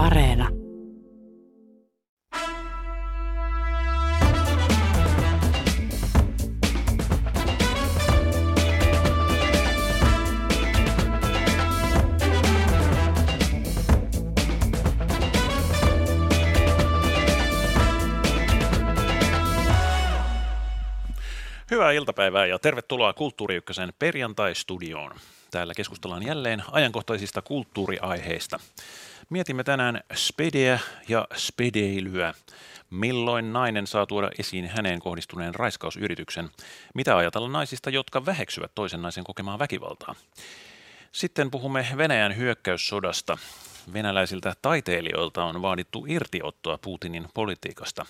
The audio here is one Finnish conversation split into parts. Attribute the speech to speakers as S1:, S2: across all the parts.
S1: Areena.
S2: Hyvää iltapäivää ja tervetuloa Kulttuuri Ykkösen perjantai-studioon. Täällä keskustellaan jälleen ajankohtaisista kulttuuriaiheista. Mietimme tänään spedeä ja spedeilyä. Milloin nainen saa tuoda esiin häneen kohdistuneen raiskausyrityksen? Mitä ajatella naisista, jotka väheksyvät toisen naisen kokemaa väkivaltaa? Sitten puhumme Venäjän hyökkäyssodasta. Venäläisiltä taiteilijoilta on vaadittu irtiottoa Putinin politiikasta.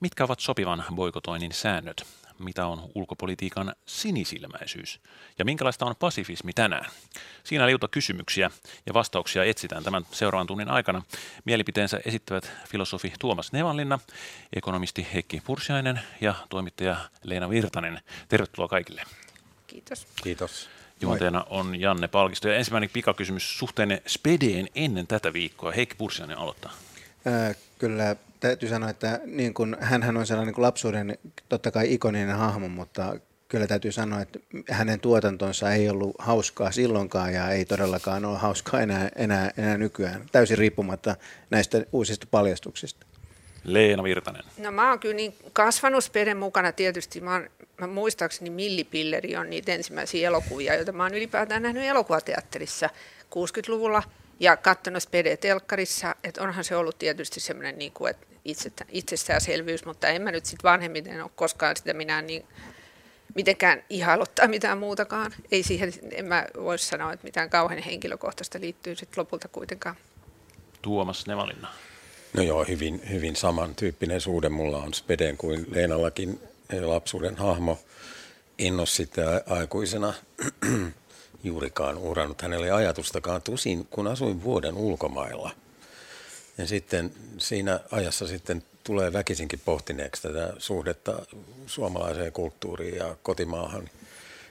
S2: Mitkä ovat sopivan boikotoinnin säännöt? Mitä on ulkopolitiikan sinisilmäisyys ja minkälaista on pasifismi tänään. Siinä liuta kysymyksiä ja vastauksia etsitään tämän seuraavan tunnin aikana. Mielipiteensä esittävät filosofi Tuomas Nevanlinna, ekonomisti Heikki Pursiainen ja toimittaja Leena Virtanen. Tervetuloa kaikille.
S3: Kiitos.
S4: Kiitos.
S2: Juontajana on Janne Palkisto. Ja ensimmäinen pikakysymys suhteen Spedeen ennen tätä viikkoa. Heikki Pursiainen aloittaa.
S4: Äh, kyllä täytyy sanoa, että niin kun, hänhän on sellainen niin lapsuuden totta kai ikoninen hahmo, mutta kyllä täytyy sanoa, että hänen tuotantonsa ei ollut hauskaa silloinkaan ja ei todellakaan ole hauskaa enää, enää, enää nykyään, täysin riippumatta näistä uusista paljastuksista.
S2: Leena Virtanen.
S3: No mä oon kyllä niin kasvanut Speden mukana tietysti. Mä, oon, mä muistaakseni Millipilleri on niitä ensimmäisiä elokuvia, joita mä oon ylipäätään nähnyt elokuvateatterissa 60-luvulla ja katsonut Spede telkkarissa, että onhan se ollut tietysti semmoinen niin kuin, että itsestäänselvyys, mutta en mä nyt sitten vanhemmiten ole koskaan sitä minä niin mitenkään ihailuttaa mitään muutakaan. Ei siihen, en mä voisi sanoa, että mitään kauhean henkilökohtaista liittyy sitten lopulta kuitenkaan.
S2: Tuomas Nevalinna.
S5: No joo, hyvin, hyvin samantyyppinen suhde mulla on Speden kuin Leenallakin lapsuuden hahmo. En ole sitä aikuisena juurikaan uhrannut hänelle ajatustakaan, tusin kun asuin vuoden ulkomailla – ja sitten siinä ajassa sitten tulee väkisinkin pohtineeksi tätä suhdetta suomalaiseen kulttuuriin ja kotimaahan.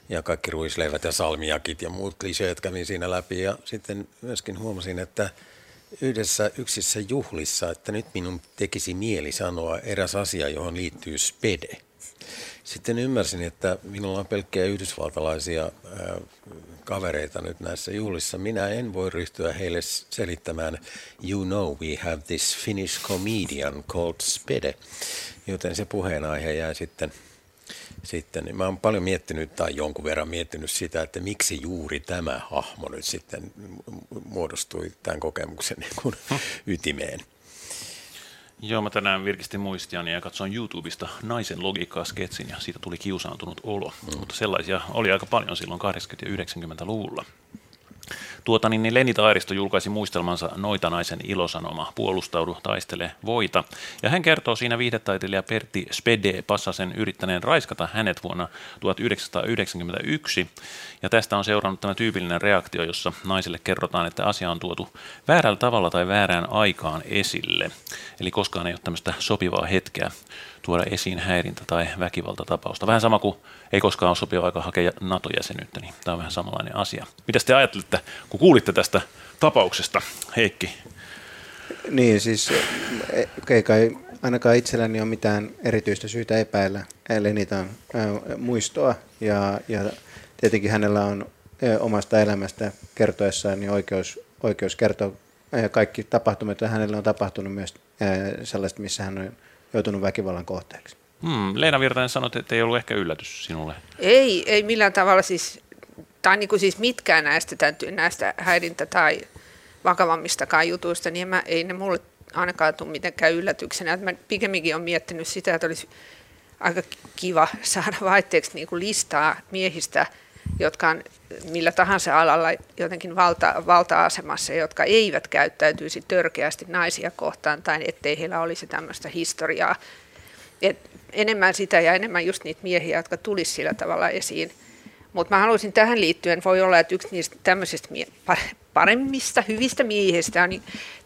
S5: Ja kaikki ruisleivät ja salmiakit ja muut kliseet kävin siinä läpi. Ja sitten myöskin huomasin, että yhdessä yksissä juhlissa, että nyt minun tekisi mieli sanoa eräs asia, johon liittyy spede. Sitten ymmärsin, että minulla on pelkkiä yhdysvaltalaisia kavereita nyt näissä juhlissa. Minä en voi ryhtyä heille selittämään, you know we have this Finnish comedian called Spede, joten se puheenaihe jää sitten sitten mä oon paljon miettinyt tai jonkun verran miettinyt sitä, että miksi juuri tämä hahmo nyt sitten muodostui tämän kokemuksen niin kuin ytimeen.
S2: Joo, mä tänään virkistin muistiani ja katsoin YouTubesta naisen logiikkaa sketsin ja siitä tuli kiusaantunut olo. Mm. Mutta sellaisia oli aika paljon silloin 80- ja 90-luvulla. Tuota, niin, niin Leni Taaristo julkaisi muistelmansa Noitanaisen ilosanoma, puolustaudu, taistele, voita. Ja hän kertoo siinä viihdetaiteilija Pertti Spede Passasen yrittäneen raiskata hänet vuonna 1991. Ja tästä on seurannut tämä tyypillinen reaktio, jossa naiselle kerrotaan, että asia on tuotu väärällä tavalla tai väärään aikaan esille. Eli koskaan ei ole tämmöistä sopivaa hetkeä tuoda esiin häirintä- tai väkivaltatapausta. Vähän sama kuin ei koskaan ole sopiva aika hakea NATO-jäsenyyttä, niin tämä on vähän samanlainen asia. Mitä te ajattelette, kun kuulitte tästä tapauksesta, Heikki?
S4: Niin, siis ei kai ainakaan itselläni ole mitään erityistä syytä epäillä Lenitan muistoa ja, ja tietenkin hänellä on omasta elämästä kertoessaan niin oikeus, oikeus kertoa kaikki tapahtumat, ja hänelle on tapahtunut myös sellaista, missä hän on joutunut väkivallan kohteeksi.
S2: Hmm, Leena Virtanen sanoi, että ei ollut ehkä yllätys sinulle.
S3: Ei, ei millään tavalla siis, tai niin kuin siis mitkään näistä, näistä häirintä- tai vakavammistakaan jutuista, niin mä, ei ne mulle ainakaan tule mitenkään yllätyksenä. Mä pikemminkin olen miettinyt sitä, että olisi aika kiva saada vaihteeksi niin kuin listaa miehistä, jotka on millä tahansa alalla jotenkin valta, valta-asemassa, jotka eivät käyttäytyisi törkeästi naisia kohtaan tai ettei heillä olisi tämmöistä historiaa. Et enemmän sitä ja enemmän just niitä miehiä, jotka tulisi sillä tavalla esiin. Mutta mä haluaisin tähän liittyen, voi olla, että yksi niistä tämmöisistä paremmista, hyvistä miehistä on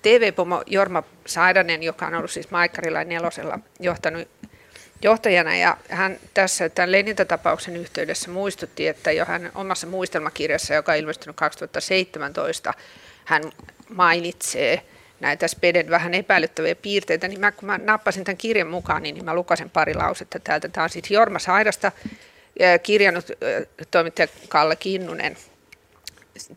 S3: TV-pomo Jorma Saidanen, joka on ollut siis Maikkarilla nelosella johtanut johtajana ja hän tässä tämän Lenintä-tapauksen yhteydessä muistutti, että jo hän omassa muistelmakirjassa, joka on ilmestynyt 2017, hän mainitsee näitä Speden vähän epäilyttäviä piirteitä, niin mä, kun mä nappasin tämän kirjan mukaan, niin, niin mä lukasin pari lausetta täältä. Tämä on siis Jorma Sairasta kirjannut toimittaja Kalle Kinnunen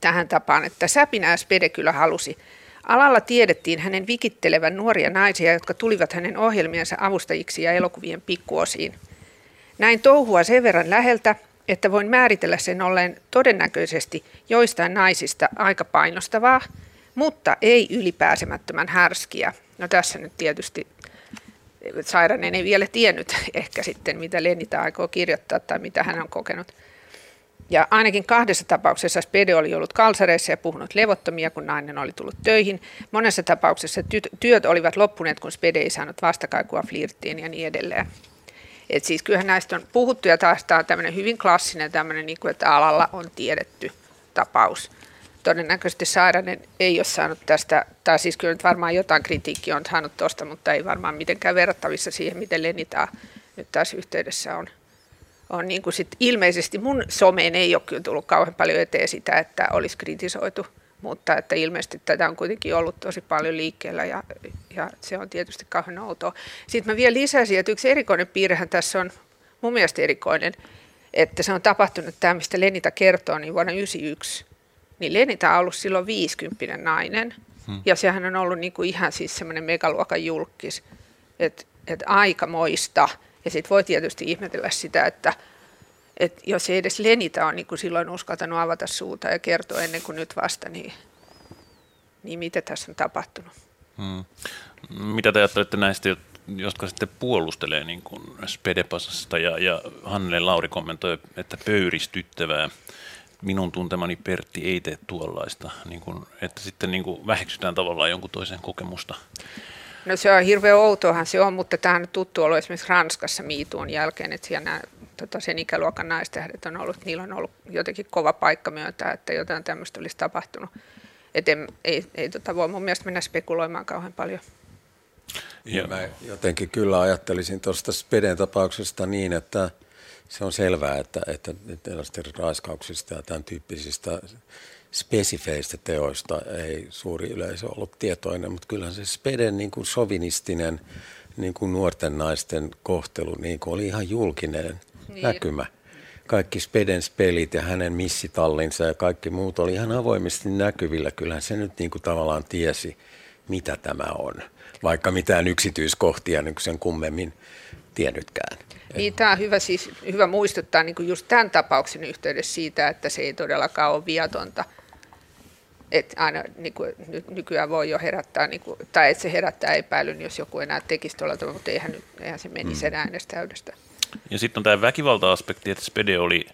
S3: tähän tapaan, että säpinää Spede kyllä halusi. Alalla tiedettiin hänen vikittelevän nuoria naisia, jotka tulivat hänen ohjelmiensa avustajiksi ja elokuvien pikkuosiin. Näin touhua sen verran läheltä, että voin määritellä sen olleen todennäköisesti joistain naisista aika painostavaa, mutta ei ylipääsemättömän härskiä. No tässä nyt tietysti Sairanen ei vielä tiennyt ehkä sitten, mitä Lenita aikoo kirjoittaa tai mitä hän on kokenut. Ja ainakin kahdessa tapauksessa Spede oli ollut kalsareissa ja puhunut levottomia, kun nainen oli tullut töihin. Monessa tapauksessa työt olivat loppuneet, kun Spede ei saanut vastakaikua flirttiin ja niin edelleen. Et siis kyllähän näistä on puhuttu ja taas tämä on tämmöinen hyvin klassinen tämmöinen, niin kuin, että alalla on tiedetty tapaus. Todennäköisesti Sairanen ei ole saanut tästä, tai siis kyllä nyt varmaan jotain kritiikkiä on saanut tuosta, mutta ei varmaan mitenkään verrattavissa siihen, miten Lenita nyt tässä yhteydessä on on niin kuin sit ilmeisesti mun someen ei ole kyllä tullut kauhean paljon eteen sitä, että olisi kritisoitu, mutta että ilmeisesti tätä on kuitenkin ollut tosi paljon liikkeellä ja, ja se on tietysti kauhean outoa. Sitten mä vielä lisäsin, että yksi erikoinen piirrehän tässä on mun mielestä erikoinen, että se on tapahtunut tämä, mistä Lenita kertoo, niin vuonna 1991. Niin Lenita on ollut silloin 50 nainen, hmm. ja sehän on ollut niin kuin ihan siis semmoinen megaluokan julkis, että et aikamoista. Ja sitten voi tietysti ihmetellä sitä, että, että jos ei edes Lenita on niin silloin uskaltanut avata suuta ja kertoa ennen kuin nyt vasta, niin, niin mitä tässä on tapahtunut? Hmm.
S2: Mitä te ajattelette näistä, jotka sitten puolustelee niin kuin Spedepasasta ja, ja Hannele Lauri kommentoi, että pöyristyttävää. Minun tuntemani Pertti ei tee tuollaista, niin kuin, että sitten niin kuin väheksytään tavallaan jonkun toisen kokemusta.
S3: No se on hirveän outoahan se on, mutta tämä on tuttu ollut esimerkiksi Ranskassa miituun jälkeen, että siellä nämä tota, sen ikäluokan naistähdet on ollut, niillä on ollut jotenkin kova paikka myöntää, että jotain tämmöistä olisi tapahtunut. Et en, ei, ei tota, voi mun mielestä mennä spekuloimaan kauhean paljon.
S5: Ja mä jotenkin kyllä ajattelisin tuosta Speden tapauksesta niin, että se on selvää, että, että, että raiskauksista ja tämän tyyppisistä spesifeistä teoista ei suuri yleisö ollut tietoinen, mutta kyllähän se Speden niin kuin sovinistinen niin kuin nuorten naisten kohtelu niin kuin oli ihan julkinen niin. näkymä. Kaikki Spedens pelit ja hänen missitallinsa ja kaikki muut oli ihan avoimesti näkyvillä. Kyllähän se nyt niin kuin tavallaan tiesi, mitä tämä on, vaikka mitään yksityiskohtia niin kuin sen kummemmin tiennytkään.
S3: Niin, tämä on hyvä, siis, hyvä muistuttaa niin kuin just tämän tapauksen yhteydessä siitä, että se ei todellakaan ole viatonta – että aina niin kuin, nykyään voi jo herättää, niin kuin, tai että se herättää epäilyn, jos joku enää tekisi tuolla tavalla, mutta eihän, nyt, eihän se menisi mm. enää edes täydestä.
S2: Ja sitten on tämä väkivalta-aspekti, että Spede oli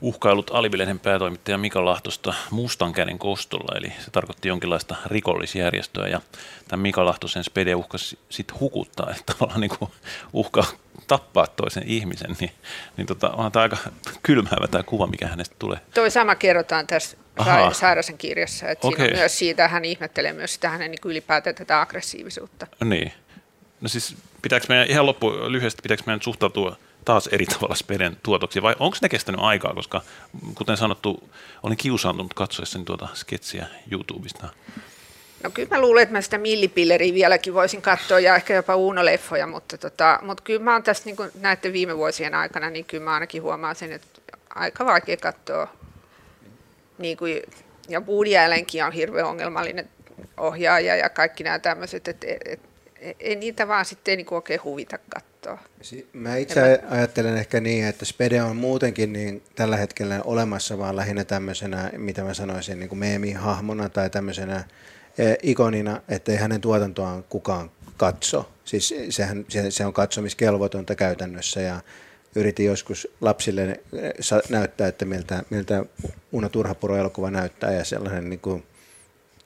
S2: uhkailut Alivilehden päätoimittaja Mika Lahtosta mustan käden kostolla, eli se tarkoitti jonkinlaista rikollisjärjestöä, ja tämän Mika Lahtosen Spede uhkasi sitten hukuttaa, että tavallaan niin kuin uhkaa tappaa toisen ihmisen, niin, niin tota, onhan tämä aika kylmäävä tämä kuva, mikä hänestä tulee.
S3: Toi sama kerrotaan tässä Aha. Sairasen kirjassa, että okay. siinä myös siitä hän ihmettelee myös sitä hänen niin ylipäätään tätä aggressiivisuutta.
S2: Niin. No siis pitääkö meidän ihan loppu lyhyesti, pitääkö meidän suhtautua taas eri tavalla Speden tuotoksi, vai onko ne kestänyt aikaa, koska kuten sanottu, olin kiusaantunut katsoessani tuota sketsiä YouTubesta.
S3: No kyllä mä luulen, että mä sitä millipilleriä vieläkin voisin katsoa ja ehkä jopa Uuno-leffoja, mutta, tota, mutta kyllä mä oon tässä niin näiden viime vuosien aikana, niin kyllä mä ainakin huomaan sen, että aika vaikea katsoa. Niin kuin, ja Woody Allenkin on hirveän ongelmallinen ohjaaja ja kaikki nämä tämmöiset, että et, et, et, ei niitä vaan sitten niin oikein huvita katsoa.
S4: Mä itse ajattelen ehkä niin, että Spede on muutenkin niin tällä hetkellä olemassa vaan lähinnä tämmöisenä, mitä mä sanoisin, niin kuin meemi-hahmona tai tämmöisenä Eh, ikonina, että ei hänen tuotantoaan kukaan katso. Siis sehän, se, se on katsomiskelvotonta käytännössä ja yritin joskus lapsille eh, näyttää, että miltä, miltä Una Turhapuro-elokuva näyttää ja sellainen niin kuin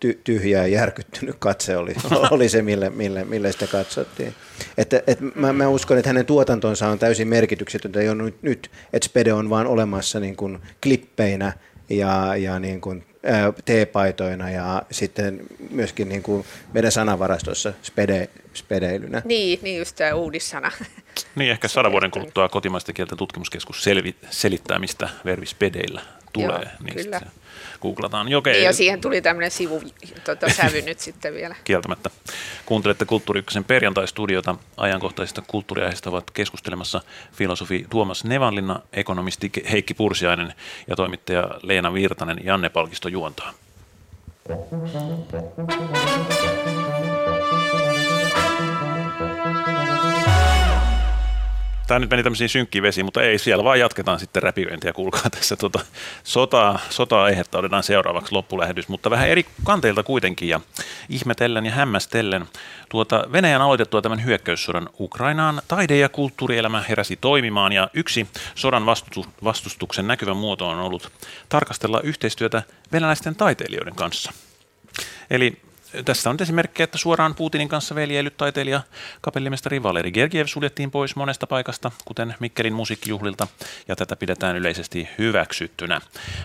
S4: ty, tyhjä ja järkyttynyt katse oli, oli se, mille, mille, mille sitä katsottiin. Että, et mä, mä uskon, että hänen tuotantonsa on täysin merkityksetöntä jo nyt, nyt että Spede on vaan olemassa niin kuin klippeinä ja, ja niin kuin teepaitoina ja sitten myöskin niin kuin meidän sanavarastossa spede, spedeilynä.
S3: Niin, niin just tämä uudissana.
S2: Niin, ehkä sadan vuoden kuluttua kotimaista kieltä tutkimuskeskus selvi, selittää, mistä verbi spedeillä tulee.
S3: Joo,
S2: niin
S3: kyllä.
S2: se googlataan.
S3: Niin, ja siihen tuli tämmöinen sivu tota, sävy nyt sitten vielä.
S2: kieltämättä. Kuuntelette Kulttuuri Ykkösen perjantai-studiota. Ajankohtaisista kulttuuriaiheista ovat keskustelemassa filosofi Tuomas Nevanlinna, ekonomisti Heikki Pursiainen ja toimittaja Leena Virtanen Janne Palkisto juontaa. Tämä nyt meni tämmöisiin synkkiin vesiin, mutta ei siellä, vaan jatketaan sitten räpiöintiä. Kuulkaa tässä tota, sotaa, sota-aihetta otetaan seuraavaksi loppulähetys, mutta vähän eri kanteilta kuitenkin ja ihmetellen ja hämmästellen. Tuota, Venäjän aloitettua tämän hyökkäyssodan Ukrainaan taide- ja kulttuurielämä heräsi toimimaan ja yksi sodan vastustu- vastustuksen näkyvä muoto on ollut tarkastella yhteistyötä venäläisten taiteilijoiden kanssa. Eli tässä on esimerkkejä, että suoraan Putinin kanssa veljeilyt taiteilija kapellimestari Valeri Gergiev suljettiin pois monesta paikasta, kuten Mikkelin musiikkijuhlilta, ja tätä pidetään yleisesti hyväksyttynä.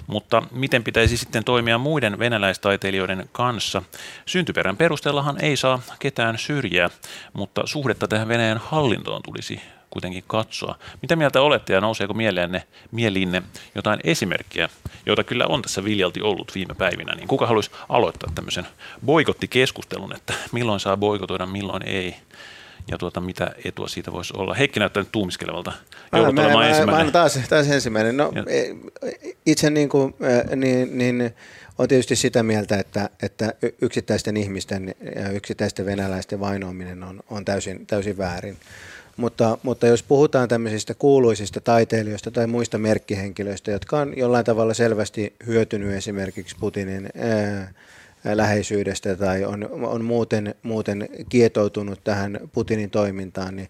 S2: Mutta miten pitäisi sitten toimia muiden venäläistaiteilijoiden kanssa? Syntyperän perusteellahan ei saa ketään syrjää, mutta suhdetta tähän Venäjän hallintoon tulisi kuitenkin katsoa. Mitä mieltä olette ja nouseeko mieleenne, mieliinne jotain esimerkkiä, joita kyllä on tässä viljalti ollut viime päivinä, niin kuka haluaisi aloittaa tämmöisen boikottikeskustelun, että milloin saa boikotoida, milloin ei, ja tuota, mitä etua siitä voisi olla. Heikki näyttää nyt tuumiskelevalta. Joudut
S4: mä,
S2: olemaan
S4: mä,
S2: ensimmäinen.
S4: mä, taas, taas ensimmäinen. No,
S2: Ja-
S4: itse niin kuin, niin, niin, on tietysti sitä mieltä, että, että yksittäisten ihmisten ja yksittäisten venäläisten vainoaminen on, on täysin, täysin väärin. Mutta, mutta jos puhutaan tämmöisistä kuuluisista taiteilijoista tai muista merkkihenkilöistä, jotka on jollain tavalla selvästi hyötynyt esimerkiksi Putinin ää, läheisyydestä tai on, on muuten, muuten kietoutunut tähän Putinin toimintaan, niin,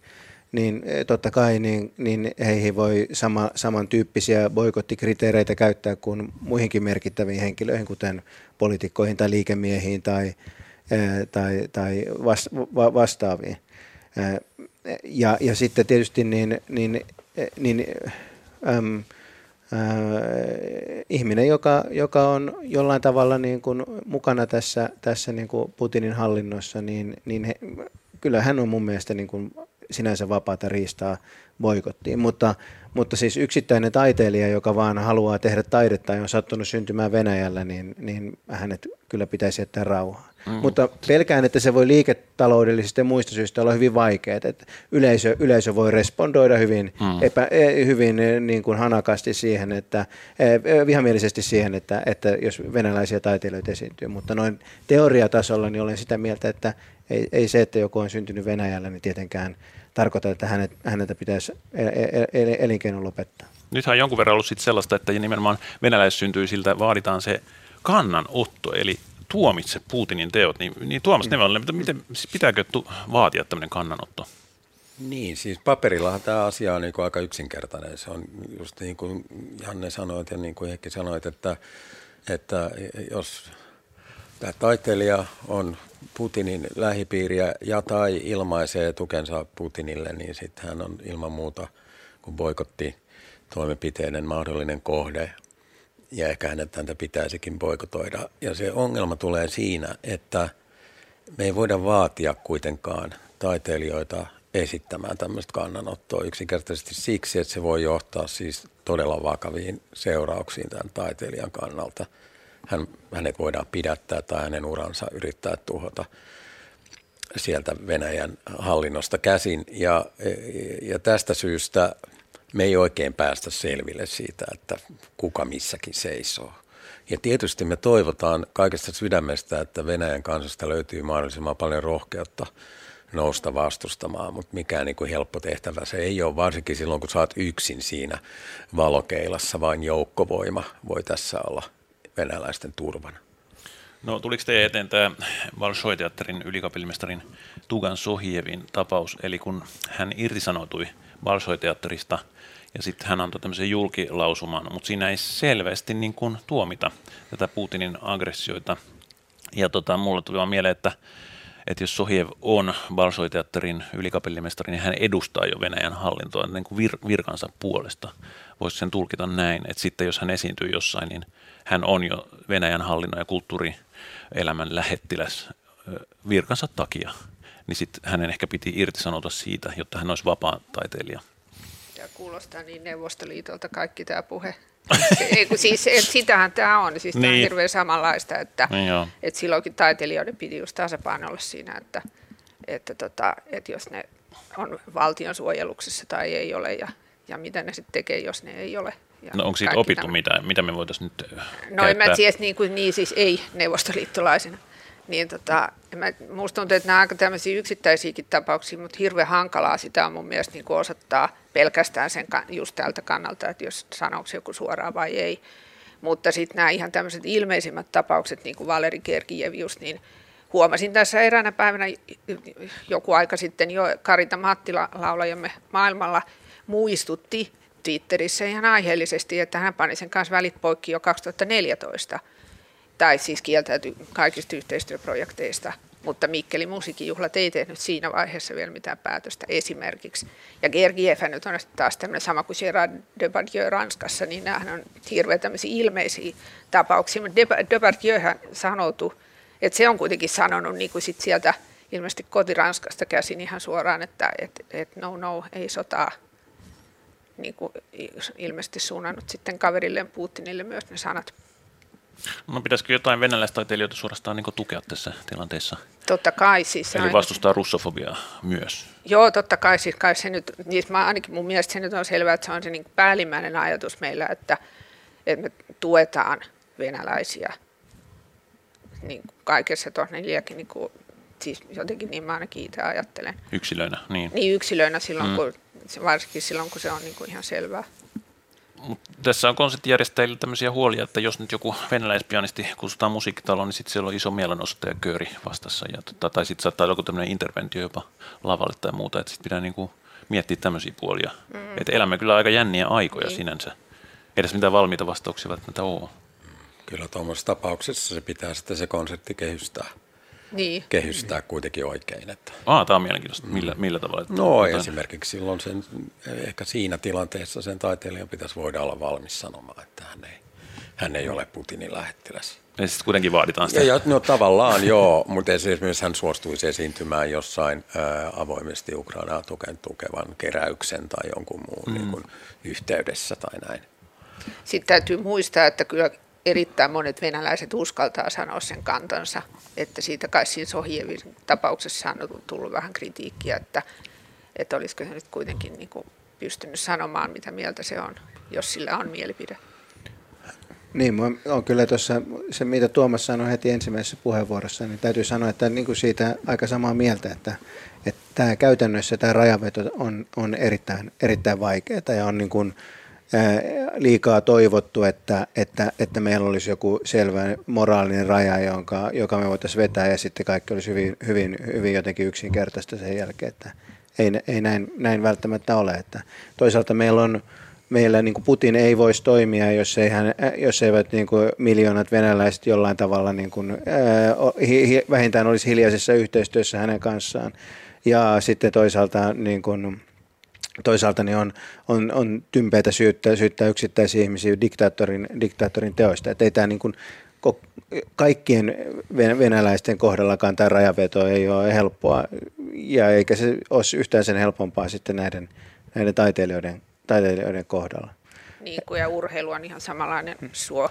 S4: niin totta kai niin, niin heihin voi sama, samantyyppisiä boikottikriteereitä käyttää kuin muihinkin merkittäviin henkilöihin, kuten poliitikkoihin tai liikemiehiin tai, eh, tai, tai vas, va, vastaaviin. Eh, Ja, ja sitten tietysti niin, niin, niin äm, äh, ihminen, joka, joka on jollain tavalla niin kuin mukana tässä, tässä niin kuin Putinin hallinnossa, niin, niin he, kyllä hän on mun mielestä niin kuin sinänsä vapaata riistaa boikottiin. Mutta, mutta siis yksittäinen taiteilija, joka vaan haluaa tehdä taidetta ja on sattunut syntymään Venäjällä, niin, niin hänet kyllä pitäisi jättää rauhaan. Mm. Mutta pelkään, että se voi liiketaloudellisista ja muista syistä olla hyvin vaikeaa. Että yleisö, yleisö voi respondoida hyvin, mm. epä, eh, hyvin eh, niin kuin hanakasti siihen, että eh, vihamielisesti siihen, että, että jos venäläisiä taiteilijoita esiintyy. Mutta noin teoriatasolla niin olen sitä mieltä, että ei, ei se, että joku on syntynyt Venäjällä, niin tietenkään tarkoita, että hänet, häneltä pitäisi el, el, el, elinkeino lopettaa.
S2: Nythän on jonkun verran ollut sit sellaista, että nimenomaan venäläissyntyisiltä vaaditaan se kannanotto, eli tuomitse Putinin teot. Niin, niin Tuomas mm. Nevalle, miten, siis pitääkö tu- vaatia tämmöinen kannanotto?
S5: Niin, siis paperillahan tämä asia on niin kuin aika yksinkertainen. Se on just niin kuin Janne sanoi ja niin kuin Heikki sanoit, että, että jos tämä taiteilija on Putinin lähipiiriä ja tai ilmaisee tukensa Putinille, niin sitten hän on ilman muuta, kun boikotti toimenpiteiden mahdollinen kohde, ja ehkä hänet häntä pitäisikin boikotoida. Ja se ongelma tulee siinä, että me ei voida vaatia kuitenkaan taiteilijoita esittämään tämmöistä kannanottoa yksinkertaisesti siksi, että se voi johtaa siis todella vakaviin seurauksiin tämän taiteilijan kannalta. Hän, hänet voidaan pidättää tai hänen uransa yrittää tuhota sieltä Venäjän hallinnosta käsin. Ja, ja tästä syystä me ei oikein päästä selville siitä, että kuka missäkin seisoo. Ja tietysti me toivotaan kaikesta sydämestä, että Venäjän kansasta löytyy mahdollisimman paljon rohkeutta nousta vastustamaan, mutta mikään niin kuin helppo tehtävä se ei ole, varsinkin silloin kun saat yksin siinä valokeilassa, vain joukkovoima voi tässä olla venäläisten turvana.
S2: No tuliko teidän eteen tämä Valshoi-teatterin ylikapellimestarin Tugan Sohievin tapaus, eli kun hän irtisanoutui Valshoi-teatterista ja sitten hän antoi tämmöisen julkilausuman, mutta siinä ei selvästi niin kuin tuomita tätä Putinin aggressioita. Ja tota, mulle tuli vaan mieleen, että, että jos Sohiev on Balsoi-teatterin ylikapellimestari, niin hän edustaa jo Venäjän hallintoa niin kuin vir, virkansa puolesta. Voisi sen tulkita näin, että sitten jos hän esiintyy jossain, niin hän on jo Venäjän hallinnon ja kulttuurielämän lähettiläs virkansa takia. Niin sitten hänen ehkä piti irtisanoutua siitä, jotta hän olisi vapaa taiteilija.
S3: Ja kuulostaa niin Neuvostoliitolta kaikki tämä puhe. Ei, kun siis, et sitähän tämä on. Siis tämä on
S2: Niin.
S3: hirveän samanlaista, että,
S2: Niin joo.
S3: että silloinkin taiteilijoiden piti just tasapainolla siinä, että, että, tota, että jos ne on valtion suojeluksessa tai ei ole ja, ja mitä ne sitten tekee, jos ne ei ole. Ja
S2: No onko siitä opittu
S3: tämä.
S2: mitä, mitä me voitaisiin nyt äh,
S3: No en mä
S2: käyttää?
S3: tiedä, niin, kuin, niin siis ei neuvostoliittolaisena. Niin tota, mä, musta tuntuu, että nämä on aika tämmöisiä yksittäisiäkin tapauksia, mutta hirveän hankalaa sitä on mun mielestä niin osoittaa pelkästään sen just tältä kannalta, että jos sanooko joku suoraan vai ei. Mutta sitten nämä ihan tämmöiset ilmeisimmät tapaukset, niin kuin Valeri Gergiev just, niin huomasin tässä eräänä päivänä joku aika sitten jo Karita Mattila laulajamme maailmalla muistutti Twitterissä ihan aiheellisesti, että hän pani sen kanssa välit poikki jo 2014 tai siis kieltäytyi kaikista yhteistyöprojekteista, mutta Mikkelin musiikkijuhlat ei tehnyt siinä vaiheessa vielä mitään päätöstä esimerkiksi. Ja Gergiev nyt on taas tämmöinen sama kuin Gerard Depardieu Ranskassa, niin nämä on hirveän tämmöisiä ilmeisiä tapauksia, mutta Depardieuhan sanoutui, että se on kuitenkin sanonut niin kuin sit sieltä ilmeisesti kotiranskasta käsin ihan suoraan, että et, et no no, ei sotaa niin kuin ilmeisesti suunnannut sitten kaverilleen Putinille myös ne sanat.
S2: No pitäisikö jotain venäläistaiteilijoita suorastaan niin tukea tässä tilanteessa?
S3: Totta kai siis.
S2: Eli
S3: on-
S2: vastustaa russofobiaa myös.
S3: Joo, totta kai, siis kai se nyt, niin mä ainakin mun mielestä se nyt on selvää, että se on se niin päällimmäinen ajatus meillä, että, että me tuetaan venäläisiä niin kaikessa tuossa neljäkin, niin kuin, siis jotenkin niin mä ainakin itse ajattelen.
S2: Yksilöinä, niin.
S3: Niin yksilöinä silloin,
S2: mm.
S3: kun, varsinkin silloin, kun se on niin kuin ihan selvää.
S2: Mut tässä on konserttijärjestäjillä tämmöisiä huolia, että jos nyt joku venäläispianisti kutsutaan musiikkitaloon, niin sitten siellä on iso mielenosoittajakööri vastassa. Ja, tota, tai sitten saattaa olla joku tämmöinen interventio jopa lavalle tai muuta, että sitten pitää niinku miettiä tämmöisiä puolia. Mm. Että elämme kyllä aika jänniä aikoja
S3: Niin.
S2: sinänsä. Edes mitään valmiita vastauksia välttämättä ole.
S5: Kyllä tuommoisessa tapauksessa se pitää sitten se konsertti kehystää,
S3: Niin,
S5: kehystää kuitenkin oikein. Että.
S2: Ah, tämä on mielenkiintoista. Millä, millä tavalla? Että
S5: No
S2: jotain-
S5: esimerkiksi silloin sen, ehkä siinä tilanteessa sen taiteilijan pitäisi voida olla valmis sanomaan, että hän ei, hän ei ole Putinin lähettiläs.
S2: Ja sitten kuitenkin vaaditaan sitä.
S5: Ja, ja, no tavallaan joo, mutta esimerkiksi hän suostuisi esiintymään jossain ää, avoimesti Ukrainaa tuken, tukevan keräyksen tai jonkun muun mm. niin kuin, yhteydessä tai näin.
S3: Sitten täytyy muistaa, että kyllä erittäin monet venäläiset uskaltaa sanoa sen kantansa, että siitä kai siinä Sohievin tapauksessa on tullut vähän kritiikkiä, että, että olisiko se nyt kuitenkin niin kuin pystynyt sanomaan, mitä mieltä se on, jos sillä on mielipide.
S4: Niin, on kyllä tuossa, se mitä Tuomas sanoi heti ensimmäisessä puheenvuorossa, niin täytyy sanoa, että niin kuin siitä aika samaa mieltä, että, että tämä käytännössä tämä rajaveto on, on erittäin, erittäin vaikeaa ja on niin kuin, liikaa toivottu, että, että, että meillä olisi joku selvä moraalinen raja, jonka, joka me voitaisiin vetää ja sitten kaikki olisi hyvin, hyvin, hyvin jotenkin yksinkertaista sen jälkeen, että ei, ei näin, näin välttämättä ole. Että toisaalta meillä on meillä niin kuin Putin ei voisi toimia, jos, ei hän, jos eivät niin kuin miljoonat venäläiset jollain tavalla niin kuin, ää, vähintään olisi hiljaisessa yhteistyössä hänen kanssaan. Ja sitten toisaalta, niin kuin, toisaalta niin on, on, on tympeitä syyttää, syyttää yksittäisiä ihmisiä diktaattorin, diktaattorin teoista. Että ei tämä niin kuin, kaikkien ven- venäläisten kohdallakaan tämä rajaveto ei ole helppoa, ja eikä se ole yhtään sen helpompaa sitten näiden, näiden taiteilijoiden taiteilijoiden kohdalla.
S3: Niin kuin ja urheilu on ihan samanlainen suo.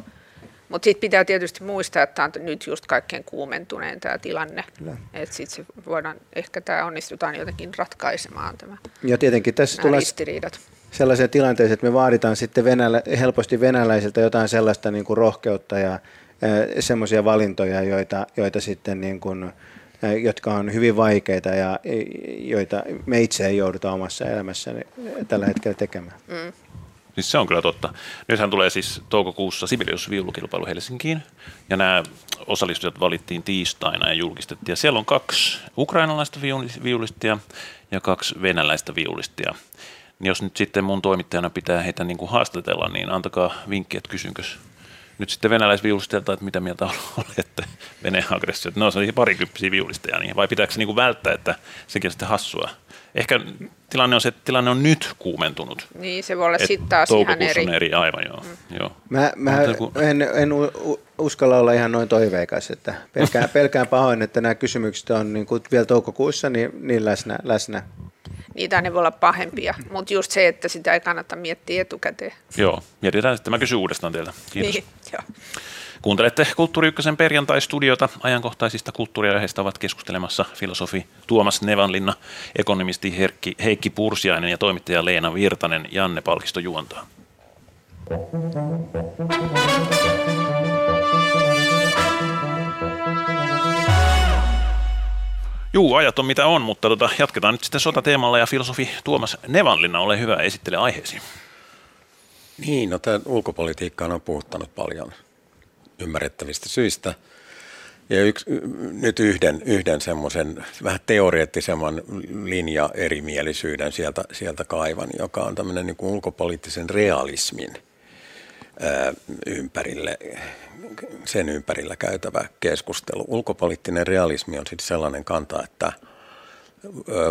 S3: Mutta sitten pitää tietysti muistaa, että tämä on nyt just kaikkein kuumentuneen tämä tilanne. Että sitten se voidaan, ehkä tämä onnistutaan jotenkin ratkaisemaan tämä
S4: Ja tietenkin tässä tulee
S3: ristiriidat.
S4: sellaiseen tilanteeseen, että me vaaditaan sitten venälä, helposti venäläisiltä jotain sellaista niin kuin rohkeutta ja semmoisia valintoja, joita, joita sitten niin kuin, jotka on hyvin vaikeita ja joita me itse ei jouduta omassa elämässä tällä hetkellä tekemään.
S3: Mm.
S2: Siis se on kyllä totta. Nythän tulee siis toukokuussa Sibelius viulukilpailu Helsinkiin, ja nämä osallistujat valittiin tiistaina ja julkistettiin. Ja siellä on kaksi ukrainalaista viuli- viulistia ja kaksi venäläistä viulistia. Niin jos nyt sitten mun toimittajana pitää heitä niin kuin haastatella, niin antakaa vinkki, että kysynkös nyt sitten venäläisviulistelta, että mitä mieltä olette Venäjän aggressiot. No se on parikymppisiä viulisteja, niin vai pitääkö se niin kuin välttää, että sekin on sitten hassua? Ehkä tilanne on se, että tilanne on nyt kuumentunut.
S3: Niin, se voi olla sitten taas ihan
S2: toukokuussa
S3: eri.
S2: on eri, aivan joo. Mm. joo.
S4: Mä, mä
S2: On se joku-
S4: en, en uskalla olla ihan noin toiveikas, että pelkään, pelkään pahoin, että nämä kysymykset on niin kuin vielä toukokuussa niin, niin läsnä, läsnä.
S3: niitä ne voi olla pahempia, mutta just se, että sitä ei kannata miettiä etukäteen.
S2: Joo, mietitään sitten. Mä kysyn uudestaan teiltä. Kiitos.
S3: Niin, joo.
S2: Kuuntelette Kulttuuri Ykkösen perjantai-studiota. Ajankohtaisista kulttuuriaiheista ovat keskustelemassa filosofi Tuomas Nevanlinna, ekonomisti Herkki, Heikki Pursiainen ja toimittaja Leena Virtanen. Janne Palkisto juontaa. Juu, ajat on mitä on, mutta tota, jatketaan nyt sitten sotateemalla ja filosofi Tuomas Nevanlinna, ole hyvä, esittele aiheesi.
S5: Niin, no tämä ulkopolitiikka on puhuttanut paljon ymmärrettävistä syistä. Ja yksi, nyt yhden, yhden semmoisen vähän teoreettisemman linja-erimielisyyden sieltä, sieltä kaivan, joka on tämmöinen niin kuin ulkopoliittisen realismin ää, ympärille, sen ympärillä käytävä keskustelu. Ulkopoliittinen realismi on sitten sellainen kanta, että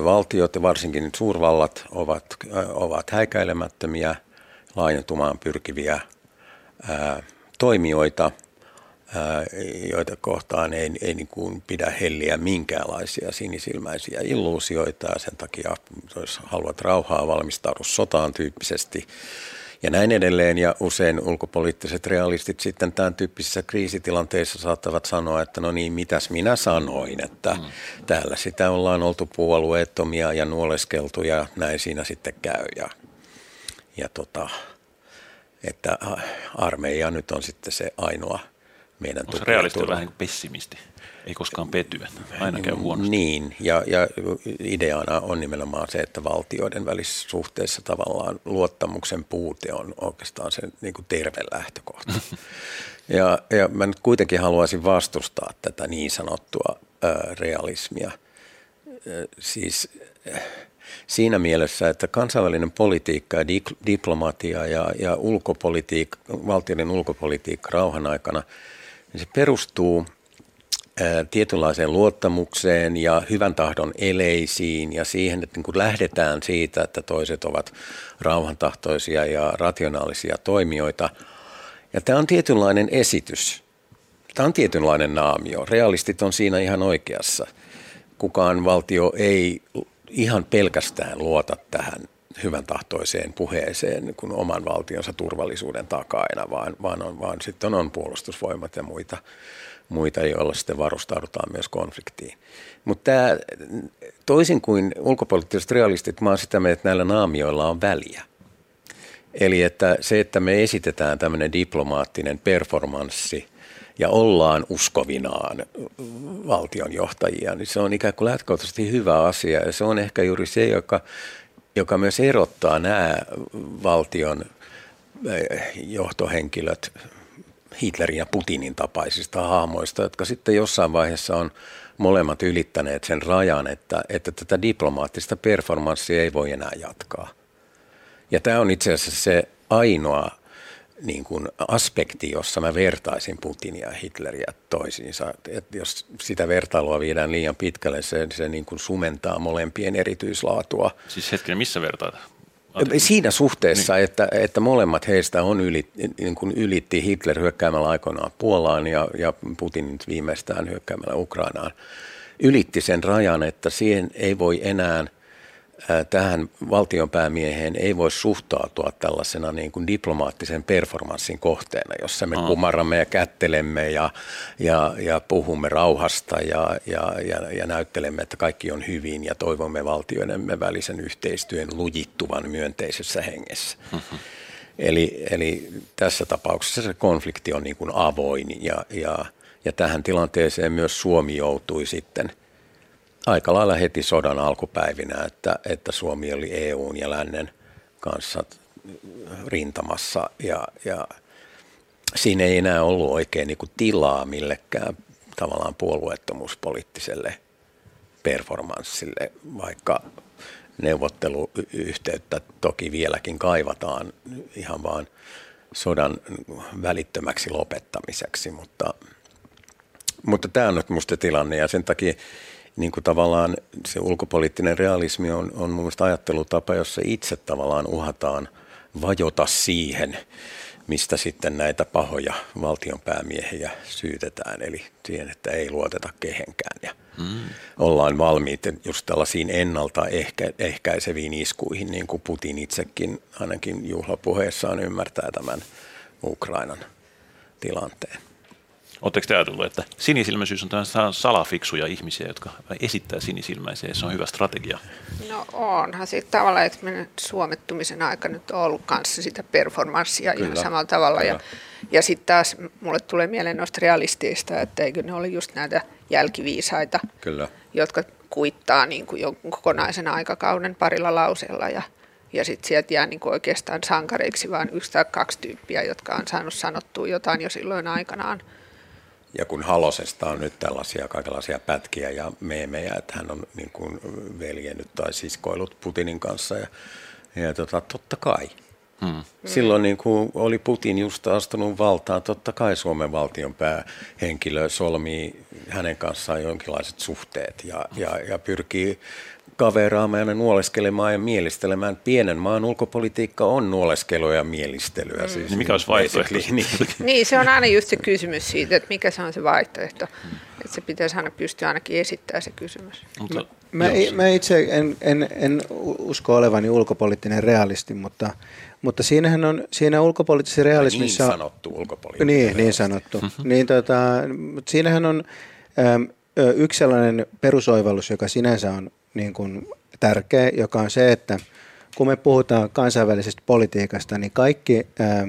S5: valtiot ja varsinkin suurvallat ovat, ovat häikäilemättömiä, laajentumaan pyrkiviä ää, toimijoita – joita kohtaan ei, ei niin kuin pidä helliä minkäänlaisia sinisilmäisiä illuusioita ja sen takia, jos haluat rauhaa, valmistaudu sotaan tyyppisesti ja näin edelleen. Ja usein ulkopoliittiset realistit sitten tämän tyyppisissä kriisitilanteissa saattavat sanoa, että no niin, mitäs minä sanoin, että mm. täällä sitä ollaan oltu puolueettomia ja nuoleskeltu ja näin siinä sitten käy. Ja, ja tota, että armeija nyt on sitten se ainoa – meidän
S2: Onko realisti vähän niin pessimisti? Ei koskaan petyä, aina käy huonosti.
S5: Niin, ja, ja ideana on nimenomaan se, että valtioiden välissä suhteessa tavallaan luottamuksen puute on oikeastaan se niin kuin terve lähtökohta. ja, ja mä nyt kuitenkin haluaisin vastustaa tätä niin sanottua ää, realismia. siis siinä mielessä, että kansainvälinen politiikka ja diplomatia ja, ja ulkopolitiikka, valtioiden ulkopolitiikka rauhan aikana – niin se perustuu tietynlaiseen luottamukseen ja hyvän tahdon eleisiin ja siihen, että niin kun lähdetään siitä, että toiset ovat rauhantahtoisia ja rationaalisia toimijoita. Ja tämä on tietynlainen esitys. Tämä on tietynlainen naamio. Realistit on siinä ihan oikeassa. Kukaan valtio ei ihan pelkästään luota tähän hyvän tahtoiseen puheeseen kun oman valtionsa turvallisuuden takaina, vaan, vaan, on, vaan sitten on puolustusvoimat ja muita, muita joilla sitten varustaudutaan myös konfliktiin. Mutta toisin kuin ulkopoliittiset realistit, mä oon sitä mieltä, että näillä naamioilla on väliä. Eli että se, että me esitetään tämmöinen diplomaattinen performanssi ja ollaan uskovinaan valtionjohtajia, niin se on ikään kuin lähtökohtaisesti hyvä asia. Ja se on ehkä juuri se, joka joka myös erottaa nämä valtion eh, johtohenkilöt Hitlerin ja Putinin tapaisista hahmoista, jotka sitten jossain vaiheessa on molemmat ylittäneet sen rajan, että, että tätä diplomaattista performanssia ei voi enää jatkaa. Ja tämä on itse asiassa se ainoa niin kuin aspekti, jossa mä vertaisin Putinia ja Hitleriä toisiinsa. Et jos sitä vertailua viedään liian pitkälle, se, se niin kuin sumentaa molempien erityislaatua.
S2: Siis hetken, missä vertaat?
S5: Siinä suhteessa, niin. että, että molemmat heistä on yli, niin kuin ylitti Hitler hyökkäämällä aikoinaan Puolaan ja, ja Putin nyt viimeistään hyökkäämällä Ukrainaan. Ylitti sen rajan, että siihen ei voi enää – tähän valtionpäämieheen ei voi suhtautua tällaisena niin kuin diplomaattisen performanssin kohteena, jossa me kumarramme ja kättelemme ja, ja, ja puhumme rauhasta ja, ja, ja, ja näyttelemme, että kaikki on hyvin ja toivomme valtioidemme välisen yhteistyön lujittuvan myönteisessä hengessä. Mm-hmm. Eli, eli tässä tapauksessa se konflikti on niin kuin avoin ja, ja, ja tähän tilanteeseen myös Suomi joutui sitten – aika lailla heti sodan alkupäivinä, että, että Suomi oli EUn ja lännen kanssa rintamassa. Ja, ja siinä ei enää ollut oikein niin kuin tilaa millekään tavallaan puolueettomuuspoliittiselle performanssille, vaikka neuvotteluyhteyttä toki vieläkin kaivataan ihan vaan sodan välittömäksi lopettamiseksi, mutta, mutta tämä on nyt musta tilanne ja sen takia niin kuin tavallaan se ulkopoliittinen realismi on, on mun mielestä ajattelutapa, jossa itse tavallaan uhataan vajota siihen, mistä sitten näitä pahoja valtionpäämiehiä syytetään, eli siihen, että ei luoteta kehenkään ja mm. ollaan valmiit just tällaisiin ennaltaehkäiseviin iskuihin, niin kuin Putin itsekin ainakin juhlapuheessaan ymmärtää tämän Ukrainan tilanteen.
S2: Oletteko te ajatellut, että sinisilmäisyys on salafiksuja ihmisiä, jotka esittää sinisilmäisiä ja se on hyvä strategia?
S3: No onhan se tavallaan, että meidän suomettumisen aika nyt on ollut kanssa sitä performanssia Kyllä. ihan samalla tavalla. Kyllä. Ja, ja sitten taas mulle tulee mieleen noista realisteista, että eikö ne ole just näitä jälkiviisaita, Kyllä. jotka kuittaa niin kuin jonkun kokonaisen aikakauden parilla lauseella ja ja sitten sieltä jää niin oikeastaan sankareiksi vain yksi tai kaksi tyyppiä, jotka on saanut sanottua jotain jo silloin aikanaan.
S5: Ja kun Halosesta on nyt tällaisia kaikenlaisia pätkiä ja meemejä, että hän on niin kuin veljennyt tai siskoillut Putinin kanssa ja, ja tota, totta kai. Hmm. Silloin niin kuin oli Putin just astunut valtaan, totta kai Suomen valtion päähenkilö solmii hänen kanssaan jonkinlaiset suhteet ja, ja, ja pyrkii kaveraamaan ja nuoleskelemaan ja mielistelemään. Pienen maan ulkopolitiikka on nuoleskelua ja mielistelyä. Mm. Siis
S2: niin mikä olisi vaihtoehto?
S3: Niin. niin, se on aina just se kysymys siitä, että mikä se on se vaihtoehto. Mm. Että se pitäisi aina pystyä ainakin esittämään se kysymys.
S4: Mutta, mä, mä, mä itse en, en, en usko olevani ulkopoliittinen realisti, mutta, mutta siinähän on, siinä ulkopoliittisessa realismissa...
S5: Niin sanottu ulkopoliittinen
S4: Niin, realisti. niin sanottu. niin, tota, mutta siinähän on... Ähm, yksi sellainen perusoivallus, joka sinänsä on niin kuin tärkeä, joka on se, että kun me puhutaan kansainvälisestä politiikasta, niin kaikki, ää,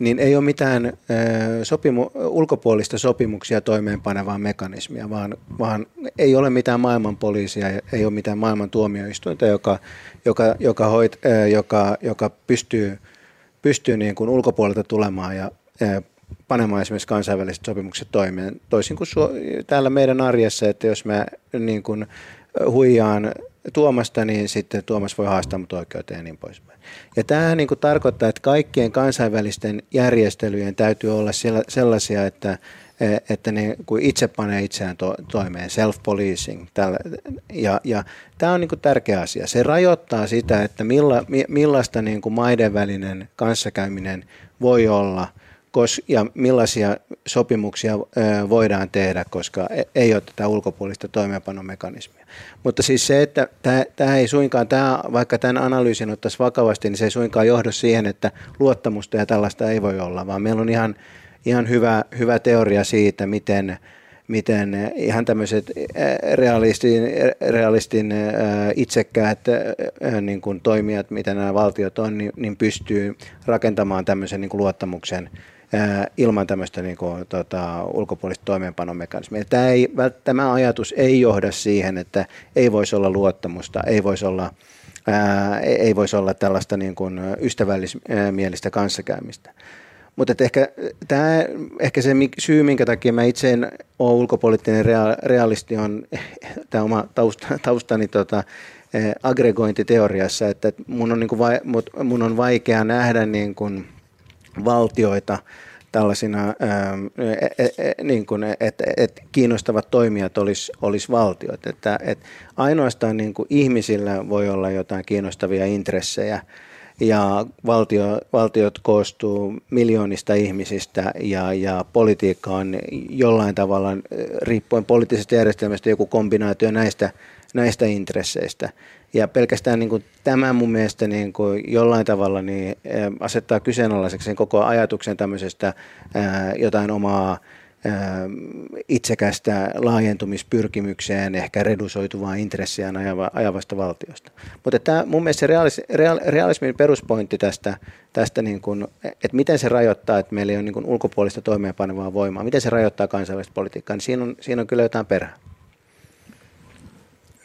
S4: niin ei ole mitään ää, sopimu, ulkopuolista sopimuksia toimeenpanevaa mekanismia, vaan, vaan ei ole mitään maailman poliisia, ei ole mitään maailman tuomioistuinta, joka, joka, joka, hoit, ää, joka, joka pystyy, pystyy niin kuin ulkopuolelta tulemaan ja ää, panemaan esimerkiksi kansainväliset sopimukset toimeen. Toisin kuin täällä meidän arjessa, että jos mä niin kuin huijaan Tuomasta, niin sitten Tuomas voi haastaa mut oikeuteen ja niin poispäin. Ja tämä niin kuin tarkoittaa, että kaikkien kansainvälisten järjestelyjen täytyy olla sellaisia, että, että ne kun itse panee itseään to, toimeen, self-policing. Tällä, ja, ja tämä on niin kuin tärkeä asia. Se rajoittaa sitä, että milla, millaista niin kuin maiden välinen kanssakäyminen voi olla – ja millaisia sopimuksia voidaan tehdä, koska e, ei ole tätä ulkopuolista toimeenpanomekanismia. Mutta siis se, että tämä ei suinkaan, tämä, vaikka tämän analyysin ottaisi vakavasti, niin se ei suinkaan johda siihen, että luottamusta ja tällaista ei voi olla, vaan meillä on ihan, ihan hyvä, hyvä teoria siitä, miten, miten ihan tämmöiset realistin, realistin itsekkäät niin kuin toimijat, mitä nämä valtiot on, niin, niin pystyy rakentamaan tämmöisen niin kuin luottamuksen ilman tämmöistä niin kuin, tota, ulkopuolista toimeenpanomekanismia. Tämä, ei, tämä ajatus ei johda siihen, että ei voisi olla luottamusta, ei voisi olla, ää, ei voisi olla tällaista niin kuin ystävällismielistä kanssakäymistä. Mutta ehkä, tämä, ehkä se syy, minkä takia mä itse en ole ulkopoliittinen realisti, on tämä oma tausta, taustani tota, aggregointiteoriassa, että mun on, niin kuin, mun on vaikea nähdä niin kuin, valtioita tällaisina, ähm, e, e, e, niin kuin, että et kiinnostavat toimijat olisi olis valtiot. Että, et ainoastaan niin kuin ihmisillä voi olla jotain kiinnostavia intressejä ja valtio, valtiot koostuu miljoonista ihmisistä ja, ja politiikka on jollain tavalla, riippuen poliittisesta järjestelmästä, joku kombinaatio näistä, näistä intresseistä. Ja pelkästään niin kuin tämä mun mielestä niin kuin jollain tavalla niin asettaa kyseenalaiseksi sen koko ajatuksen tämmöisestä ää, jotain omaa ää, itsekästä laajentumispyrkimykseen, ehkä redusoituvaa intressiään ajava, ajavasta valtiosta. Mutta tämä mun mielestä se realis, real, realismin peruspointti tästä, tästä niin kuin, että miten se rajoittaa, että meillä ei ole niin kuin ulkopuolista toimeenpanevaa voimaa, miten se rajoittaa kansainvälistä politiikkaa, niin siinä on, siinä on kyllä jotain perää.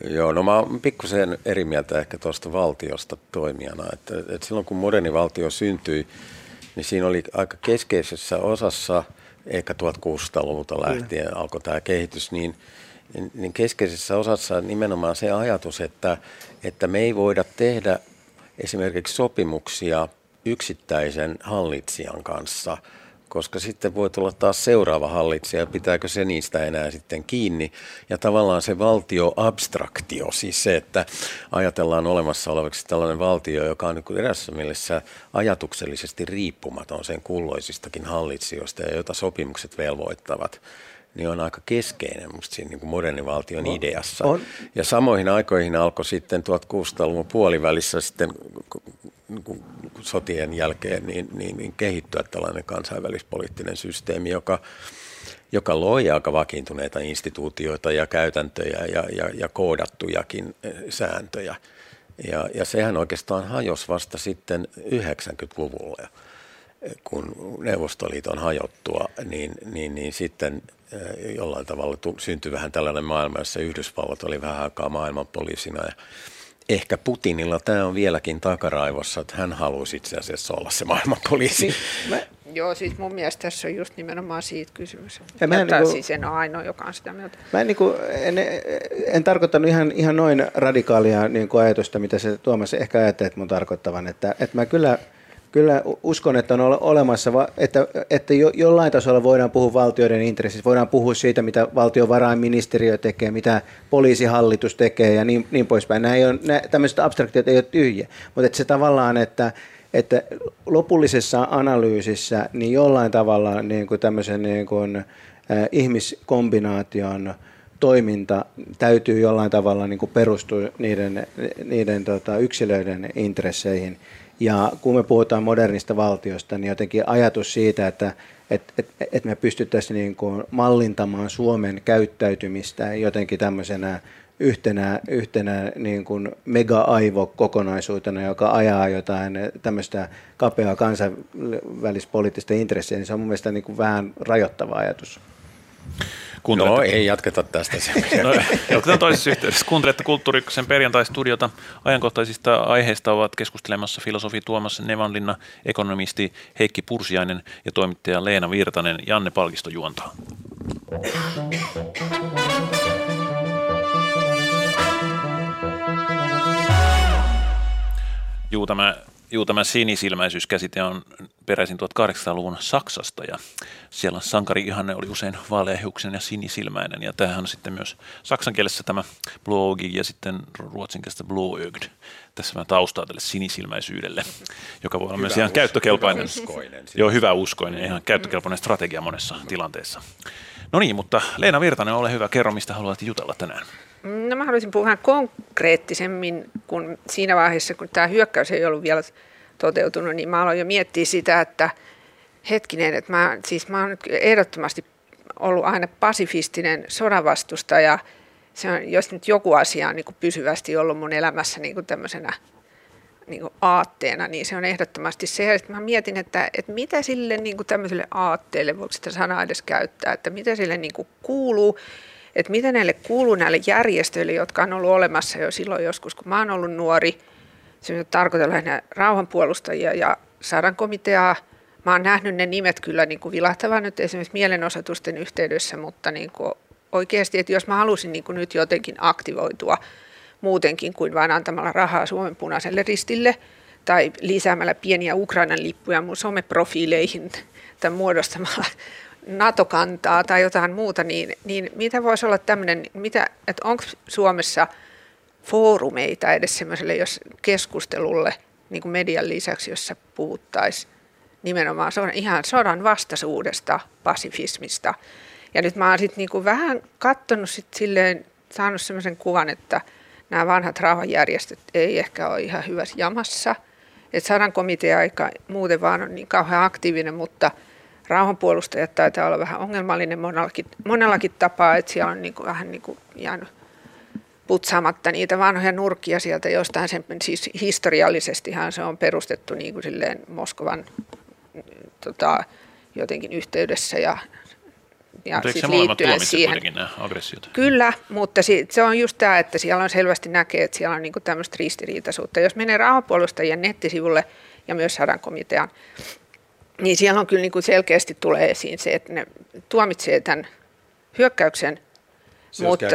S5: Joo, no mä oon pikkusen eri mieltä ehkä tuosta valtiosta toimijana. Että, että silloin kun moderni valtio syntyi, niin siinä oli aika keskeisessä osassa, ehkä 1600-luvulta lähtien Kyllä. alkoi tämä kehitys, niin, niin keskeisessä osassa nimenomaan se ajatus, että, että me ei voida tehdä esimerkiksi sopimuksia yksittäisen hallitsijan kanssa – koska sitten voi tulla taas seuraava hallitsija, pitääkö se niistä enää sitten kiinni. Ja tavallaan se valtioabstraktio, siis se, että ajatellaan olemassa olevaksi tällainen valtio, joka on niin erässä mielessä ajatuksellisesti riippumaton sen kulloisistakin hallitsijoista ja jota sopimukset velvoittavat, niin on aika keskeinen musta siinä niin kuin modernin valtion on, ideassa. On. Ja samoihin aikoihin alkoi sitten 1600-luvun puolivälissä sitten niin sotien jälkeen niin, niin, niin kehittyä tällainen kansainvälispoliittinen systeemi, joka, joka loi aika vakiintuneita instituutioita ja käytäntöjä ja, ja, ja koodattujakin eh, sääntöjä. Ja, ja sehän oikeastaan hajosi vasta sitten 90-luvulla, kun Neuvostoliiton hajottua, niin, niin, niin sitten eh, jollain tavalla syntyi vähän tällainen maailma, jossa Yhdysvallat oli vähän aikaa maailmanpoliisina ja ehkä Putinilla tämä on vieläkin takaraivossa, että hän haluaisi itse asiassa olla se maailmanpoliisi. Niin,
S3: mä, Joo, siis mun mielestä tässä on just nimenomaan siitä kysymys. Ja mä en, niin kuin, siis en ole ainoa, joka on sitä mieltä.
S4: Mä en, niin kuin, en, en tarkoittanut ihan, ihan noin radikaalia niin kuin ajatusta, mitä se Tuomas ehkä ajattelet mun tarkoittavan. Että, että mä kyllä – kyllä uskon, että on olemassa, että, että jo, jollain tasolla voidaan puhua valtioiden intressistä, voidaan puhua siitä, mitä valtiovarainministeriö tekee, mitä poliisihallitus tekee ja niin, niin poispäin. Nämä ei ole, nämä, tämmöiset abstraktiot ei ole tyhjiä, mutta että se tavallaan, että, että lopullisessa analyysissä niin jollain tavalla niin kuin tämmöisen niin kuin, äh, ihmiskombinaation toiminta täytyy jollain tavalla niin kuin perustua niiden, niiden tota, yksilöiden intresseihin – ja kun me puhutaan modernista valtiosta, niin jotenkin ajatus siitä, että et, et, et me pystyttäisiin niin kuin mallintamaan Suomen käyttäytymistä jotenkin tämmöisenä yhtenä, yhtenä niin kuin mega-aivo-kokonaisuutena, joka ajaa jotain tämmöistä kapeaa kansainvälispoliittista intressiä, niin se on mun mielestä niin kuin vähän rajoittava ajatus.
S5: Kuuntelette... No ei jatketa tästä. no,
S2: jatketaan toisessa yhteydessä. Kuuntelette Kulttuurikkosen perjantai-studiota. Ajankohtaisista aiheista ovat keskustelemassa filosofi Tuomas Nevanlinna, ekonomisti Heikki Pursiainen ja toimittaja Leena Virtanen. Janne Palkisto juontaa. Juu, tämä Juu, tämä sinisilmäisyyskäsite on peräisin 1800-luvun Saksasta ja siellä sankari ihanne oli usein vaaleahiuksen ja sinisilmäinen ja tämähän on sitten myös saksan kielessä tämä blogi ja sitten ruotsin kielessä blåögd. Tässä vähän taustaa tälle sinisilmäisyydelle, joka voi olla hyvä myös ihan us- käyttökelpoinen. Hyvä uskoinen. Joo, hyvä uskoinen, ihan käyttökelpoinen strategia monessa tilanteessa. No niin, mutta Leena Virtanen, ole hyvä, kerro mistä haluat jutella tänään.
S3: No mä haluaisin puhua vähän konkreettisemmin, kun siinä vaiheessa, kun tämä hyökkäys ei ollut vielä toteutunut, niin mä aloin jo miettiä sitä, että hetkinen, että mä, siis mä oon ehdottomasti ollut aina pasifistinen sodanvastustaja. Se on, jos nyt joku asia on niin kuin pysyvästi ollut mun elämässä niin kuin tämmöisenä niin kuin aatteena, niin se on ehdottomasti se, että mä mietin, että, että mitä sille niin kuin tämmöiselle aatteelle, voiko sitä sanaa edes käyttää, että mitä sille niin kuin kuuluu, että mitä näille kuuluu näille järjestöille, jotka on ollut olemassa jo silloin joskus, kun mä oon ollut nuori. Se tarkoittaa lähinnä rauhanpuolustajia ja sadankomiteaa. Mä oon nähnyt ne nimet kyllä niin kuin vilahtavan nyt esimerkiksi mielenosoitusten yhteydessä, mutta niin kuin oikeasti, että jos mä halusin niin kuin nyt jotenkin aktivoitua muutenkin kuin vain antamalla rahaa Suomen punaiselle ristille tai lisäämällä pieniä Ukrainan lippuja mun someprofiileihin tai muodostamalla NATO-kantaa tai jotain muuta, niin, niin mitä voisi olla tämmöinen, mitä, että onko Suomessa foorumeita edes semmoiselle jos keskustelulle niin kuin median lisäksi, jossa puhuttaisiin nimenomaan sodan, ihan sodan vastaisuudesta, pasifismista. Ja nyt mä oon sitten niinku vähän katsonut sit silleen, saanut semmoisen kuvan, että nämä vanhat rauhanjärjestöt ei ehkä ole ihan hyvässä jamassa. Että sadan komitea aika muuten vaan on niin kauhean aktiivinen, mutta – rauhanpuolustajat taitaa olla vähän ongelmallinen monellakin, monellakin tapaa, että siellä on niin kuin, vähän niin kuin jäänyt putsaamatta niitä vanhoja nurkkia sieltä jostain, sen, siis historiallisestihan se on perustettu niin kuin silleen Moskovan tota, jotenkin yhteydessä ja
S2: ja mutta siis liittyen siihen. nämä aggressiot?
S3: Kyllä, mutta se on just tämä, että siellä on selvästi näkee, että siellä on niinku tämmöistä ristiriitaisuutta. Jos menee rauhanpuolustajien nettisivulle ja myös sadan komitean niin siellä on kyllä niin kuin selkeästi tulee esiin se, että ne tuomitsee tämän hyökkäyksen.
S5: Se mutta,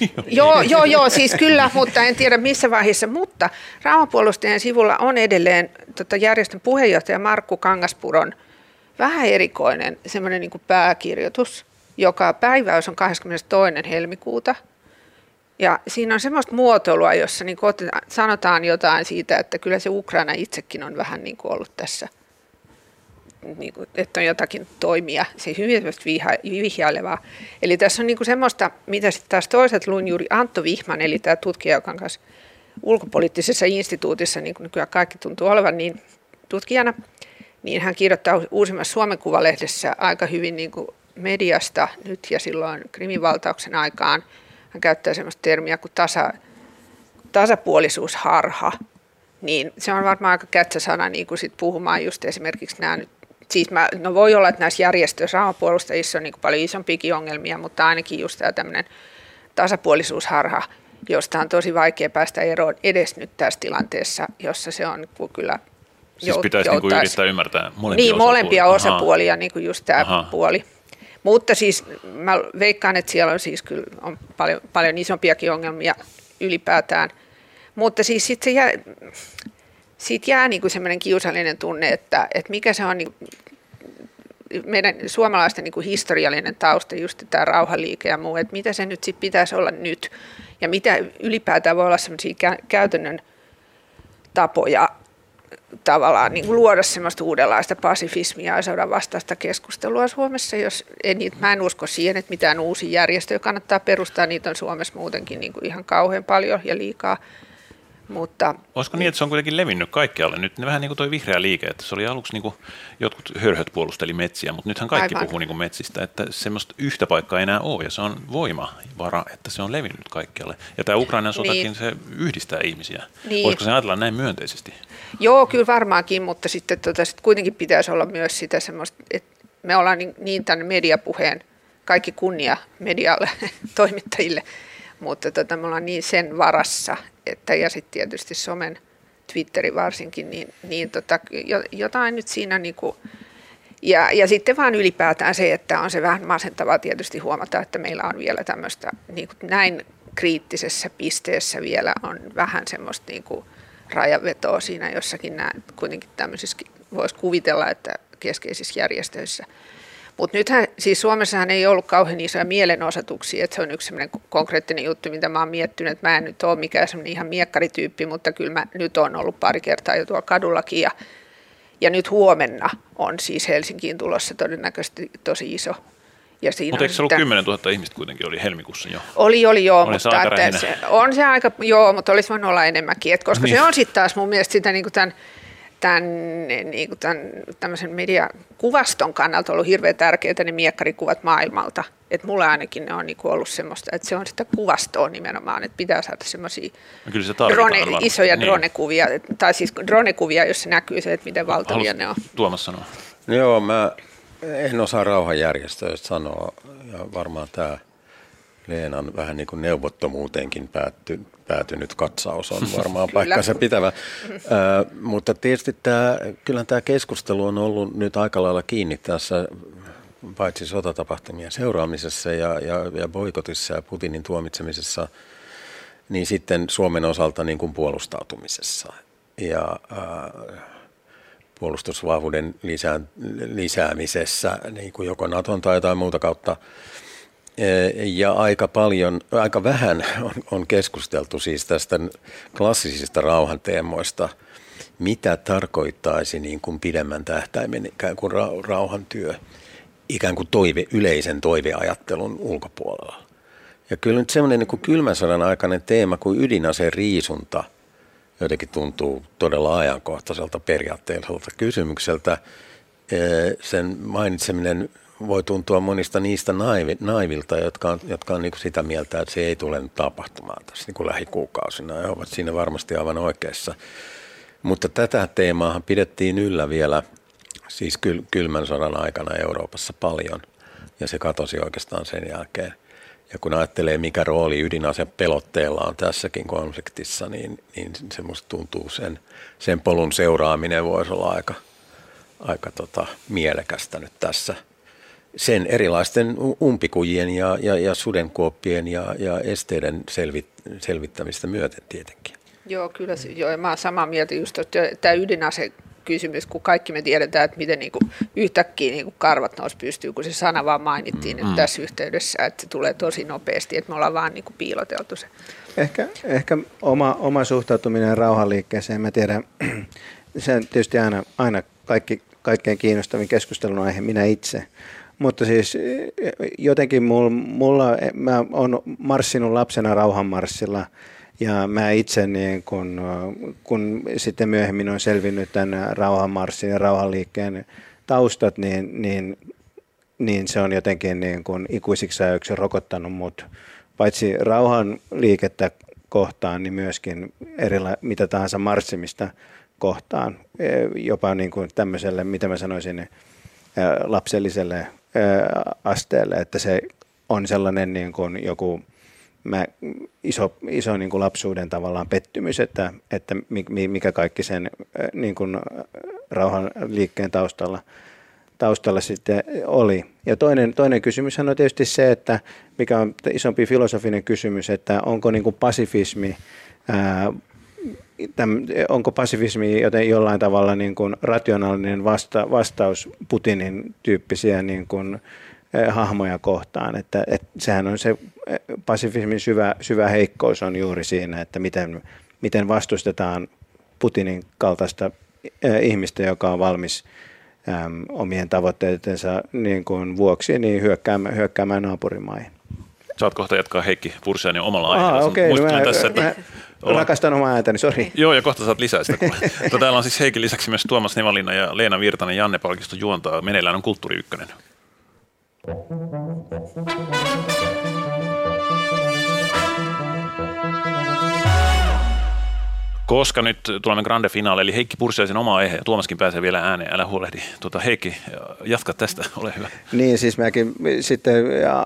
S3: joo, joo, joo, siis kyllä, mutta en tiedä missä vaiheessa. Mutta Rauhanpuolustajien sivulla on edelleen tota, järjestön puheenjohtaja Markku Kangaspuron vähän erikoinen semmoinen niin kuin pääkirjoitus, joka päiväys on 22. helmikuuta. Ja siinä on semmoista muotoilua, jossa niin otetaan, sanotaan jotain siitä, että kyllä se Ukraina itsekin on vähän niin kuin ollut tässä, niin kuin, että on jotakin toimia, se hyvin vihjailevaa. Eli tässä on niin kuin semmoista, mitä sitten taas toiset luin juuri Antto Vihman, eli tämä tutkija, joka on kanssa ulkopoliittisessa instituutissa, niin kuin nykyään kaikki tuntuu olevan, niin tutkijana, niin hän kirjoittaa uusimmassa Suomen Kuvalehdessä aika hyvin niin kuin mediasta nyt ja silloin krimivaltauksen aikaan. Hän käyttää sellaista termiä kuin tasa, tasapuolisuusharha, niin se on varmaan aika kätsäsana niin kuin sit puhumaan just esimerkiksi nämä nyt Siis mä, no voi olla, että näissä järjestöissä rahapuolustajissa on niin paljon isompiakin ongelmia, mutta ainakin just tämä tämmöinen tasapuolisuusharha, josta on tosi vaikea päästä eroon edes nyt tässä tilanteessa, jossa se on kyllä
S2: Siis pitäisi niin kuin yrittää ymmärtää molempia
S3: Niin,
S2: osapuolia.
S3: molempia osapuolia, niin kuin just tämä Aha. puoli. Mutta siis mä veikkaan, että siellä on siis kyllä on paljon, paljon isompiakin ongelmia ylipäätään. Mutta siis sitten se jää, siitä jää niin kuin semmoinen kiusallinen tunne, että, että mikä se on niin, meidän suomalaisten niin kuin historiallinen tausta, just tämä rauhaliike ja muu, että mitä se nyt sitten pitäisi olla nyt ja mitä ylipäätään voi olla semmoisia käytännön tapoja tavallaan niin kuin luoda semmoista uudenlaista pasifismia ja sodan vastaista keskustelua Suomessa. Jos, en, mä en usko siihen, että mitään uusia järjestöjä kannattaa perustaa, niitä on Suomessa muutenkin niin kuin ihan kauhean paljon ja liikaa. Mutta,
S2: Olisiko niin, että se on kuitenkin levinnyt kaikkialle? Nyt vähän niin kuin toi vihreä liike, että se oli aluksi niin kuin jotkut hörhöt puolusteli metsiä, mutta nythän kaikki Aivan. puhuu niin kuin metsistä, että semmoista yhtä paikkaa ei enää ole ja se on voimavara, että se on levinnyt kaikkialle. Ja tämä Ukrainan sotakin, niin. se yhdistää ihmisiä. Niin. Voisiko se ajatella näin myönteisesti?
S3: Joo, kyllä varmaankin, mutta sitten tota, sit kuitenkin pitäisi olla myös sitä semmoista, että me ollaan niin, niin tämän mediapuheen, kaikki kunnia medialle, toimittajille, mutta tota, me ollaan niin sen varassa, että, ja sitten tietysti somen, Twitteri varsinkin, niin, niin tota, jotain nyt siinä niin kuin, ja, ja sitten vaan ylipäätään se, että on se vähän masentavaa tietysti huomata, että meillä on vielä tämmöistä niin kuin näin kriittisessä pisteessä vielä on vähän semmoista niin kuin rajanvetoa siinä jossakin nämä, kuitenkin tämmöisissä voisi kuvitella, että keskeisissä järjestöissä – mutta nythän, siis Suomessahan ei ollut kauhean isoja mielenosoituksia, että se on yksi sellainen konkreettinen juttu, mitä mä oon miettinyt, että mä en nyt ole mikään semmoinen ihan miekkarityyppi, mutta kyllä mä nyt on ollut pari kertaa jo tuolla kadullakin ja, ja nyt huomenna on siis Helsinkiin tulossa todennäköisesti tosi iso
S2: ja siinä mutta eikö se ollut 10 000 ihmistä kuitenkin oli helmikuussa jo?
S3: Oli, oli joo, oli mutta se, se on se aika, joo, mutta olisi voinut olla enemmänkin, et koska niin. se on sitten taas mun mielestä sitä niin kuin tämän tämän, niin kuin tämän tämmöisen mediakuvaston kannalta ollut hirveän tärkeää ne miekkarikuvat maailmalta. Että mulla ainakin ne on niin kuin ollut semmoista, että se on sitä kuvastoa nimenomaan, että pitää saada semmoisia
S2: no drone,
S3: isoja niin. dronekuvia, tai siis dronekuvia, jossa näkyy se, että miten valtavia Haluaisit ne on.
S2: Tuomas sanoa.
S5: Joo, mä en osaa rauhanjärjestöistä sanoa, ja varmaan tämä Leenan vähän niin kuin neuvottomuuteenkin päätty, päätynyt katsaus on varmaan paikkansa pitävä. Äh, mutta tietysti tämä, kyllä tämä keskustelu on ollut nyt aika lailla kiinni tässä paitsi sotatapahtumien seuraamisessa ja, ja, ja boikotissa ja Putinin tuomitsemisessa, niin sitten Suomen osalta niin kuin puolustautumisessa. Ja äh, puolustusvahvuuden lisää, lisäämisessä, niin kuin joko Naton tai jotain muuta kautta – ja aika paljon, aika vähän on, on keskusteltu siis tästä klassisista rauhanteemoista, mitä tarkoittaisi niin kuin pidemmän tähtäimen ikään kuin rauhantyö ikään kuin toive, yleisen toiveajattelun ulkopuolella. Ja kyllä nyt semmoinen niin kuin kylmän sodan aikainen teema kuin ydinaseen riisunta jotenkin tuntuu todella ajankohtaiselta periaatteelliselta kysymykseltä. Sen mainitseminen voi tuntua monista niistä naivi, naivilta, jotka on, jotka on niin sitä mieltä, että se ei tule nyt tapahtumaan tässä niin kuin lähikuukausina. Ja ovat siinä varmasti aivan oikeassa. Mutta tätä teemaa pidettiin yllä vielä siis kyl, kylmän sodan aikana Euroopassa paljon. Ja se katosi oikeastaan sen jälkeen. Ja kun ajattelee, mikä rooli ydinase pelotteella on tässäkin konfliktissa, niin, niin se musta tuntuu sen, sen polun seuraaminen voisi olla aika, aika tota, mielekästä nyt tässä – sen erilaisten umpikujien ja, ja, ja sudenkuoppien ja, ja esteiden selvit, selvittämistä myöten tietenkin.
S3: Joo, kyllä. Joo, mä olen samaa mieltä just, että tämä ydinase kysymys, kun kaikki me tiedetään, että miten niin kuin yhtäkkiä niin kuin karvat nousi pystyy, kun se sana vaan mainittiin mm. nyt tässä yhteydessä, että se tulee tosi nopeasti, että me ollaan vaan niin kuin piiloteltu se.
S4: Ehkä, ehkä oma, oma suhtautuminen rauhanliikkeeseen, mä tiedän, se on tietysti aina, aina kaikki, kaikkein kiinnostavin keskustelun aihe, minä itse. Mutta siis jotenkin mulla, mulla mä oon marssinut lapsena rauhanmarssilla. Ja mä itse niin kun, kun sitten myöhemmin on selvinnyt tämän rauhanmarssin ja rauhanliikkeen taustat, niin, niin, niin se on jotenkin niin kun ikuisiksi ajoiksi rokottanut mut. Paitsi rauhan liikettä kohtaan, niin myöskin erila- mitä tahansa marssimista kohtaan, e, jopa niin kuin tämmöiselle, mitä mä sanoisin, e, lapselliselle e, asteelle, että se on sellainen niin kuin joku mä, iso, iso niin kuin lapsuuden tavallaan pettymys, että, että mikä kaikki sen niin kuin rauhan liikkeen taustalla – taustalla sitten oli. Ja toinen, toinen kysymys on tietysti se, että mikä on isompi filosofinen kysymys, että onko niin kuin pasifismi, ää, täm, onko pasifismi joten jollain tavalla niin kuin rationaalinen vasta, vastaus Putinin tyyppisiä niin kuin, ää, hahmoja kohtaan. Että, että sehän on se pasifismin syvä, syvä heikkous on juuri siinä, että miten, miten vastustetaan Putinin kaltaista ää, ihmistä, joka on valmis äm, omien tavoitteidensa niin kuin vuoksi niin hyökkäämään, hyökkäämään naapurimaihin.
S2: Saat kohta jatkaa Heikki Pursiainen omalla aiheella.
S4: Ah, okay, no mä, tässä, että mä ollaan... rakastan omaa ääntäni, sori.
S2: Joo, ja kohta saat lisää sitä. Tuo, täällä on siis Heikin lisäksi myös Tuomas Nevalina ja Leena Virtanen Janne Palkisto juontaa. Meneillään on Kulttuuri Ykkönen. Koska nyt tulemme grande finale, eli Heikki Pursiaisen oma aihe, ja Tuomaskin pääsee vielä ääneen, älä huolehdi. Tuota, Heikki, jatka tästä, ole hyvä.
S4: Niin, siis mäkin sitten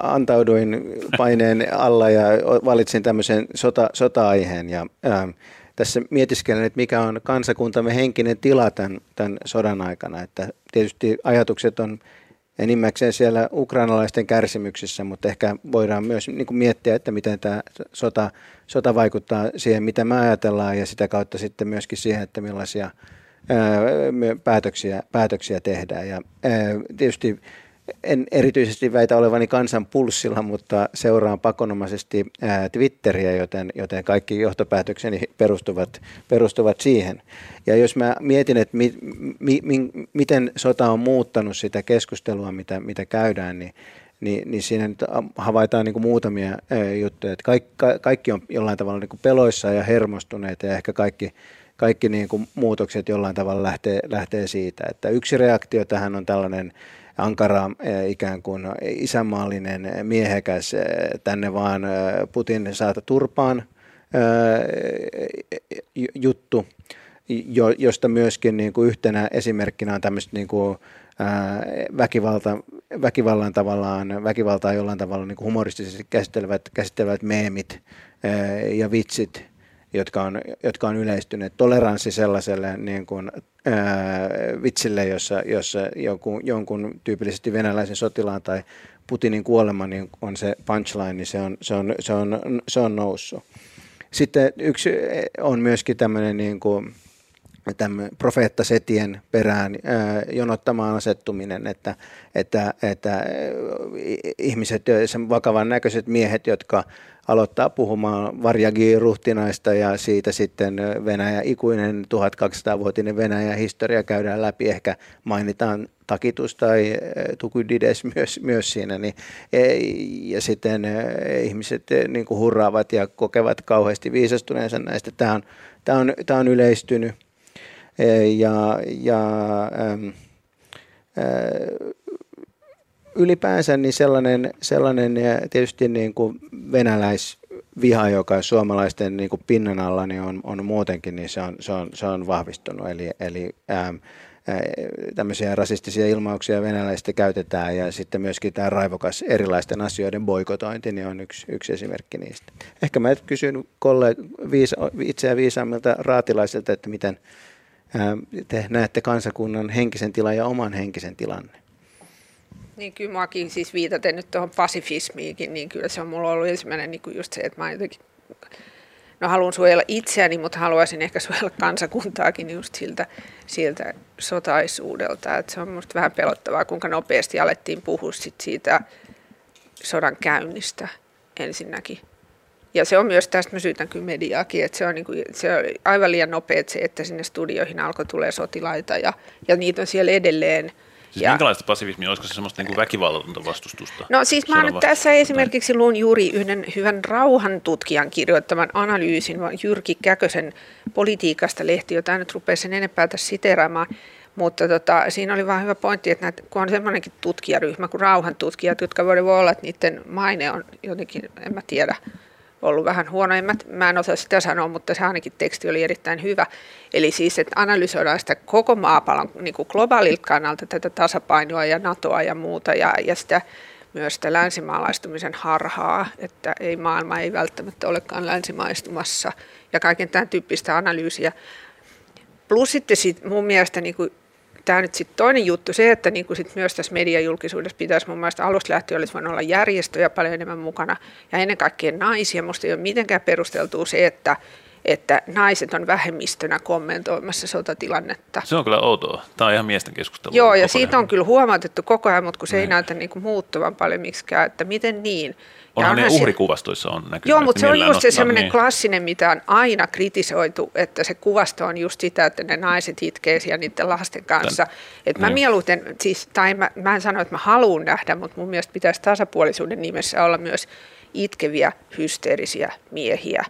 S4: antauduin paineen alla ja valitsin tämmöisen sota, sota-aiheen, ja ää, tässä mietiskelen, että mikä on kansakuntamme henkinen tila tämän, tämän sodan aikana, että tietysti ajatukset on enimmäkseen siellä ukrainalaisten kärsimyksissä, mutta ehkä voidaan myös niin kuin miettiä, että miten tämä sota, sota vaikuttaa siihen, mitä me ajatellaan ja sitä kautta sitten myöskin siihen, että millaisia ää, päätöksiä, päätöksiä tehdään. Ja ää, tietysti en erityisesti väitä olevani kansan pulssilla, mutta seuraan pakonomaisesti Twitteriä, joten, joten kaikki johtopäätökseni perustuvat, perustuvat siihen. Ja jos mä mietin, että mi, mi, mi, miten sota on muuttanut sitä keskustelua, mitä, mitä käydään, niin, niin, niin siinä nyt havaitaan niin kuin muutamia juttuja. Että kaikki, kaikki on jollain tavalla niin kuin peloissa ja hermostuneita ja ehkä kaikki, kaikki niin kuin muutokset jollain tavalla lähtee, lähtee siitä. Että yksi reaktio tähän on tällainen ankara eh, ikään kuin isänmaallinen miehekäs eh, tänne vaan eh, Putin saata turpaan juttu, josta myöskin niin kuin yhtenä esimerkkinä on tämmöistä niin kuin väkivalta, väkivallan tavallaan, väkivaltaa jollain tavalla niin kuin humoristisesti käsittelevät, käsittelevät meemit ja vitsit, jotka on, jotka on yleistyneet. Toleranssi sellaiselle niin kuin, vitsille, jossa, jossa jonkun, jonkun tyypillisesti venäläisen sotilaan tai Putinin kuolema niin on se punchline, niin se on, se on, se on, se on noussut. Sitten yksi on myöskin tämmöinen niin kuin, profeettasetien perään ää, jonottamaan asettuminen, että, että, että ihmiset, vakavan näköiset miehet, jotka aloittaa puhumaan Varjagi ruhtinaista ja siitä sitten Venäjä, ikuinen 1200-vuotinen Venäjän historia käydään läpi. Ehkä mainitaan Takitus tai Tukydides myös, myös siinä. Niin, ja sitten ihmiset niin kuin hurraavat ja kokevat kauheasti viisastuneensa näistä. Tämä on, tämä on, tämä on yleistynyt. Ja, ja ähm, äh, ylipäänsä niin sellainen, sellainen tietysti niin kuin venäläisviha, joka suomalaisten niin kuin pinnan alla niin on, on muutenkin, niin se on, se on, se on vahvistunut. Eli, eli ää, tämmöisiä rasistisia ilmauksia venäläistä käytetään ja sitten myöskin tämä raivokas erilaisten asioiden boikotointi niin on yksi, yksi esimerkki niistä. Ehkä mä kysyn kollega, viisa, itseä viisaammilta raatilaisilta, että miten ää, te näette kansakunnan henkisen tilan ja oman henkisen tilanne.
S3: Niin kyllä muakin siis viitaten nyt tuohon pasifismiinkin, niin kyllä se on mulla ollut ensimmäinen niin just se, että mä jotenkin no haluan suojella itseäni, mutta haluaisin ehkä suojella kansakuntaakin just siltä, siltä sotaisuudelta. Et se on minusta vähän pelottavaa, kuinka nopeasti alettiin puhua sit siitä sodan käynnistä ensinnäkin. Ja se on myös, tästä mä syytän kyllä mediaakin, että se on, niin kuin, se on aivan liian nopeet se, että sinne studioihin alkoi tulee sotilaita ja, ja niitä on siellä edelleen.
S2: Siis
S3: ja,
S2: minkälaista passivismia, olisiko se semmoista niin väkivallatonta vastustusta?
S3: No siis mä nyt tässä esimerkiksi luun juuri yhden hyvän rauhantutkijan kirjoittaman analyysin Jyrki Käkösen politiikasta lehti, jota nyt rupeaa sen enempää tässä siteraamaan. Mutta tota, siinä oli vaan hyvä pointti, että näitä, kun on semmoinenkin tutkijaryhmä kuin rauhantutkijat, jotka voi olla, että niiden maine on jotenkin, en mä tiedä, ollut vähän huono. En mä, mä en osaa sitä sanoa, mutta se ainakin teksti oli erittäin hyvä. Eli siis, että analysoidaan sitä koko maapallon niin kuin globaalilta kannalta tätä tasapainoa ja NATOa ja muuta ja, ja sitä myös sitä länsimaalaistumisen harhaa, että ei maailma ei välttämättä olekaan länsimaistumassa ja kaiken tämän tyyppistä analyysiä. Plus sitten sit mun mielestä niin kuin tämä nyt sitten toinen juttu, se, että niin kuin sit myös tässä mediajulkisuudessa pitäisi mun mielestä alusta lähtien olisi voinut olla järjestöjä paljon enemmän mukana ja ennen kaikkea naisia. Minusta ei ole mitenkään perusteltua se, että, että naiset on vähemmistönä kommentoimassa sotatilannetta.
S2: Se on kyllä outoa. Tämä on ihan miesten keskustelu.
S3: Joo, ja siitä on kyllä huomautettu koko ajan, mutta kun se ei, ei näytä niin kuin muuttuvan paljon miksikään, että miten niin.
S2: Onhan ne uhrikuvastoissa on näkynyt.
S3: Joo, mutta se on just se semmoinen niin. klassinen, mitä on aina kritisoitu, että se kuvasto on just sitä, että ne naiset itkee siellä niiden lasten kanssa. Että mä niin. mieluiten, siis, tai mä, mä en sano, että mä haluan nähdä, mutta mun mielestä pitäisi tasapuolisuuden nimessä olla myös itkeviä, hysteerisiä miehiä,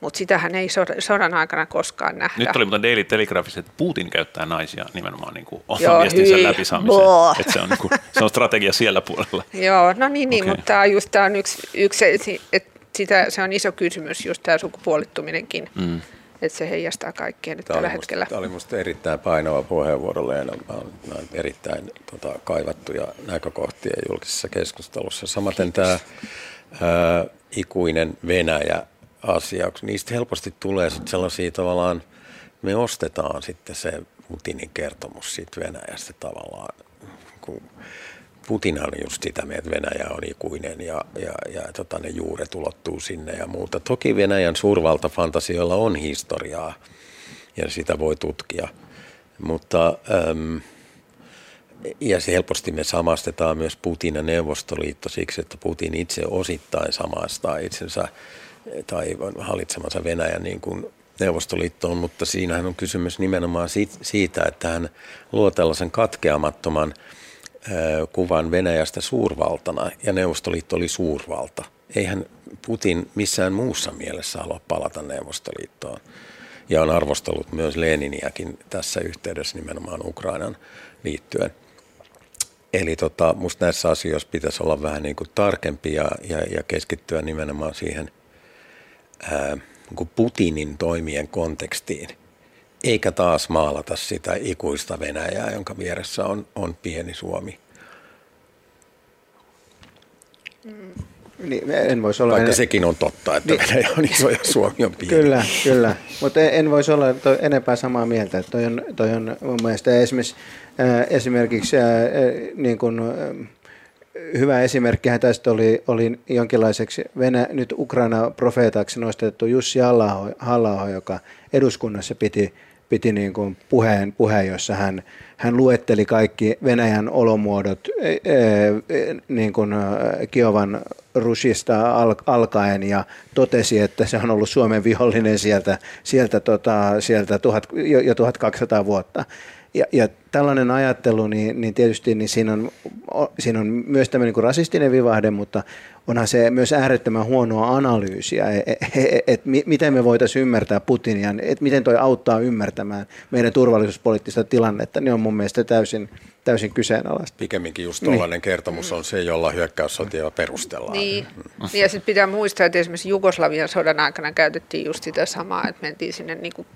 S3: mutta sitähän ei sodan aikana koskaan nähdä.
S2: Nyt oli muuten Daily Telegraphissa, että Putin käyttää naisia nimenomaan niin kuin oman viestinsä läpisaamiseen. Että se, on, niin kuin, se on strategia siellä puolella.
S3: Joo, no niin, niin okay. mutta tämä on just tämä on yksi, yksi että sitä, se on iso kysymys, just tämä sukupuolittuminenkin. Mm. Että se heijastaa kaikkea nyt tämä tällä
S5: musta,
S3: hetkellä.
S5: Tämä oli minusta erittäin painava puheenvuoro, ja Nämä on erittäin tota, kaivattuja näkökohtia julkisessa keskustelussa. Samaten tämä ää, ikuinen Venäjä asia, niistä helposti tulee sitten sellaisia tavallaan, me ostetaan sitten se Putinin kertomus siitä Venäjästä tavallaan, kun Putin on just sitä mieltä, että Venäjä on ikuinen ja, ja, ja tota, ne juuret ulottuu sinne ja muuta. Toki Venäjän suurvaltafantasioilla on historiaa ja sitä voi tutkia, mutta äm, ja se helposti me samastetaan myös Putin ja Neuvostoliitto siksi, että Putin itse osittain samastaa itsensä tai hallitsemansa Venäjän niin kuin Neuvostoliittoon, mutta siinähän on kysymys nimenomaan siitä, että hän luo tällaisen katkeamattoman kuvan Venäjästä suurvaltana ja Neuvostoliitto oli suurvalta. Eihän Putin missään muussa mielessä halua palata Neuvostoliittoon. Ja on arvostellut myös Leniniäkin tässä yhteydessä nimenomaan Ukrainan liittyen. Eli tota, musta näissä asioissa pitäisi olla vähän niin kuin tarkempi ja, ja, ja keskittyä nimenomaan siihen – ää, niin Putinin toimien kontekstiin, eikä taas maalata sitä ikuista Venäjää, jonka vieressä on, on pieni Suomi.
S4: Mm. Niin, en voisi olla
S5: Vaikka en... sekin on totta, että niin. Venäjä on iso ja Suomi on pieni.
S4: Kyllä, kyllä. Mutta en, en voisi olla enempää samaa mieltä. Toi on, toi on mun mielestä esimerkiksi, äh, esimerkiksi äh, niin kuin, äh, hyvä esimerkkihän tästä oli, oli jonkinlaiseksi Venä, nyt Ukraina-profeetaksi nostettu Jussi halla joka eduskunnassa piti, piti niin kuin puheen, puheen, jossa hän, hän luetteli kaikki Venäjän olomuodot e, e, niin kuin Kiovan Rusista al, alkaen ja totesi, että se on ollut Suomen vihollinen sieltä, sieltä, tota, sieltä tuhat, jo 1200 vuotta. Ja, ja tällainen ajattelu, niin, niin tietysti niin siinä, on, siinä on myös tämmöinen niin rasistinen vivahde, mutta onhan se myös äärettömän huonoa analyysiä, että et, et, et, miten me voitaisiin ymmärtää Putinia, että miten toi auttaa ymmärtämään meidän turvallisuuspoliittista tilannetta, niin on mun mielestä täysin, täysin kyseenalaista.
S5: Pikemminkin just tuollainen niin. kertomus on se, jolla hyökkäyssotia perustellaan.
S3: Niin, mm. ja sitten pitää muistaa, että esimerkiksi Jugoslavian sodan aikana käytettiin just sitä samaa, että mentiin sinne niin kuin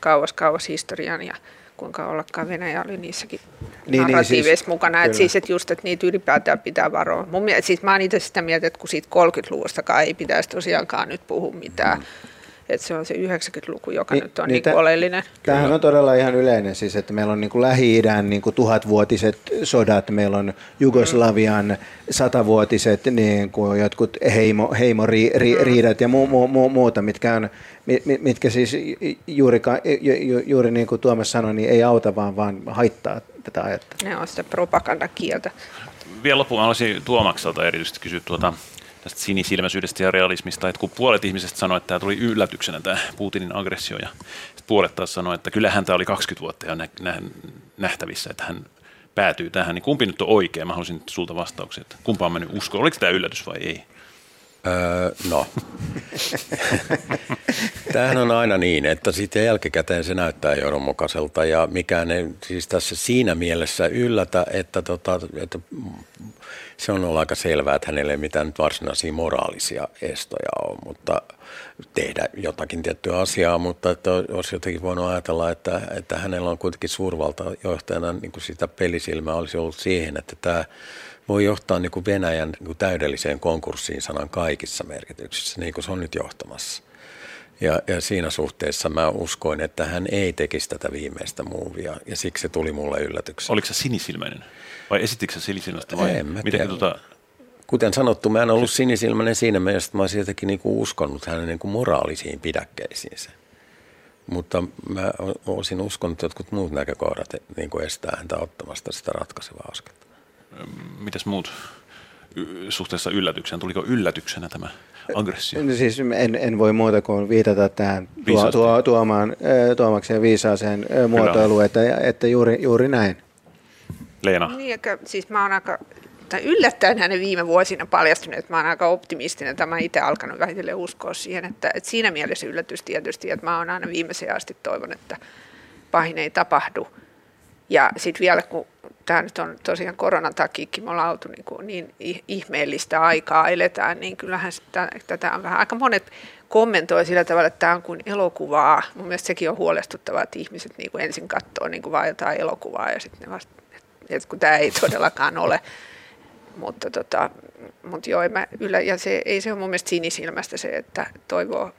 S3: kauas kauas historian ja kuinka ollakaan Venäjä oli niissäkin niin, narratiiveissa niin, siis, mukana. Että siis, että just, että niitä ylipäätään pitää varoa. Mun mielestä, siis mä oon itse sitä mieltä, että kun siitä 30-luvustakaan ei pitäisi tosiaankaan nyt puhua mitään. Mm. Että se on se 90-luku, joka
S4: Ni-
S3: nyt on
S4: niin
S3: niin
S4: tä-
S3: oleellinen.
S4: Tämähän on todella ihan yleinen, siis, että meillä on niin kuin Lähi-idän niin kuin tuhatvuotiset sodat, meillä on Jugoslavian satavuotiset niin kuin jotkut heimo, heimoriidat ja mu, mu, mu, muuta, mitkä, on, mi- mi- mitkä siis juuri, ju, juuri niin kuin Tuomas sanoi, niin ei auta vaan, vaan haittaa tätä ajattelua.
S3: Ne on sitä propagandakieltä.
S2: Vielä loppuun haluaisin Tuomakselta erityisesti kysyä tuota, tästä sinisilmäisyydestä ja realismista, että kun puolet ihmisistä sanoi, että tämä tuli yllätyksenä tämä Putinin aggressio ja puolet taas sanoi, että kyllähän tämä oli 20 vuotta jo nä- nä- nähtävissä, että hän päätyy tähän, niin kumpi nyt on oikein? Mä haluaisin sulta vastauksia, että kumpaan mä nyt uskon, oliko tämä yllätys vai ei?
S5: Öö, no. Tämähän on aina niin, että sitten jälkikäteen se näyttää johdonmukaiselta ja mikään ei siis tässä siinä mielessä yllätä, että, tota, että se on ollut aika selvää, että hänelle ei mitään nyt varsinaisia moraalisia estoja ole, mutta tehdä jotakin tiettyä asiaa, mutta että olisi jotenkin voinut ajatella, että, että hänellä on kuitenkin suurvalta johtajana niin kuin sitä pelisilmää olisi ollut siihen, että tämä voi johtaa niin kuin Venäjän niin kuin täydelliseen konkurssiin sanan kaikissa merkityksissä, niin kuin se on nyt johtamassa. Ja, ja siinä suhteessa mä uskoin, että hän ei tekisi tätä viimeistä muuvia, ja siksi se tuli mulle yllätyksenä.
S2: Oliko se sinisilmäinen? Vai esittikö se sinisilmäistä? Vai
S5: En mä
S2: miten
S5: tiedä.
S2: tuota,
S5: Kuten sanottu, mä en ollut sinisilmäinen siinä mielessä, että mä olisin jotenkin niin kuin uskonut hänen niin kuin moraalisiin pidäkkeisiinsä. Mutta mä olisin uskonut, että jotkut muut näkökohdat niin kuin estää häntä ottamasta sitä ratkaisevaa askelta.
S2: Mitäs muut suhteessa yllätykseen? Tuliko yllätyksenä tämä aggressio?
S4: No Siis en, en voi muuta kuin viitata tähän tuo, tuo, tuomaan, Tuomaksen viisaaseen muotoiluun, että, että juuri, juuri näin.
S2: Leena,
S3: Niin, eikä, siis mä oon aika, tai yllättäen hänen viime vuosina paljastunut, että mä oon aika optimistinen, että mä itse alkanut vähitellen uskoa siihen, että, että siinä mielessä yllätys tietysti, että mä oon aina viimeiseen asti toivon, että pahin ei tapahdu. Ja sitten vielä, kun tämä nyt on tosiaan koronan takiakin, me ollaan oltu niin, kuin niin ih- ihmeellistä aikaa eletään, niin kyllähän sitä, tätä on vähän, aika monet kommentoi sillä tavalla, että tämä on kuin elokuvaa. Mun mielestä sekin on huolestuttavaa, että ihmiset niin kuin ensin katsoo niin kuin vaan jotain elokuvaa ja sitten ne vasta, että kun tämä ei todellakaan ole. Mutta, tota, mutta joo, mä ylä, ja se, ei se ole mun mielestä sinisilmästä se, että toivoo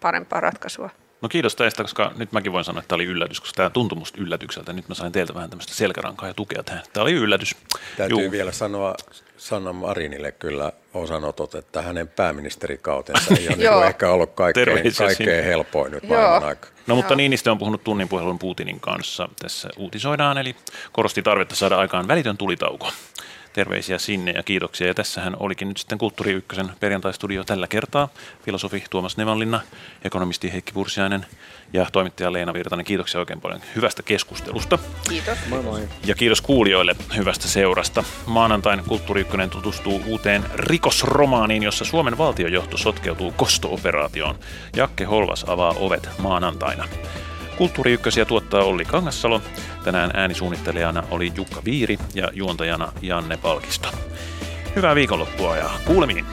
S3: parempaa ratkaisua.
S2: No kiitos teistä, koska nyt mäkin voin sanoa, että tämä oli yllätys, koska tämä tuntui musta yllätykseltä. Nyt mä sain teiltä vähän tämmöistä selkärankaa ja tukea tähän. Tämä oli yllätys.
S5: Täytyy
S2: Juu.
S5: vielä sanoa Sanna Marinille kyllä osanotot, että hänen pääministerikautensa ei ole niin ehkä ollut kaikkein, kaikkein helpoin nyt maailman aikaa.
S2: No mutta. Niinistö on puhunut tunnin puhelun Putinin kanssa. Tässä uutisoidaan, eli korosti tarvetta saada aikaan välitön tulitauko. Terveisiä sinne ja kiitoksia. Ja tässähän olikin nyt sitten Kulttuuri Ykkösen perjantaistudio tällä kertaa. Filosofi Tuomas Nevanlinna, ekonomisti Heikki Pursiainen ja toimittaja Leena Virtanen. Kiitoksia oikein paljon hyvästä keskustelusta.
S3: Kiitos.
S4: Moi moi.
S2: Ja kiitos kuulijoille hyvästä seurasta. Maanantain Kulttuuri Ykkönen tutustuu uuteen rikosromaaniin, jossa Suomen valtiojohto sotkeutuu kosto-operaatioon. Jakke Holvas avaa ovet maanantaina. Kulttuuri Ykkösiä tuottaa Olli Kangassalo. Tänään äänisuunnittelijana oli Jukka Viiri ja juontajana Janne Palkisto. Hyvää viikonloppua ja kuulemiin!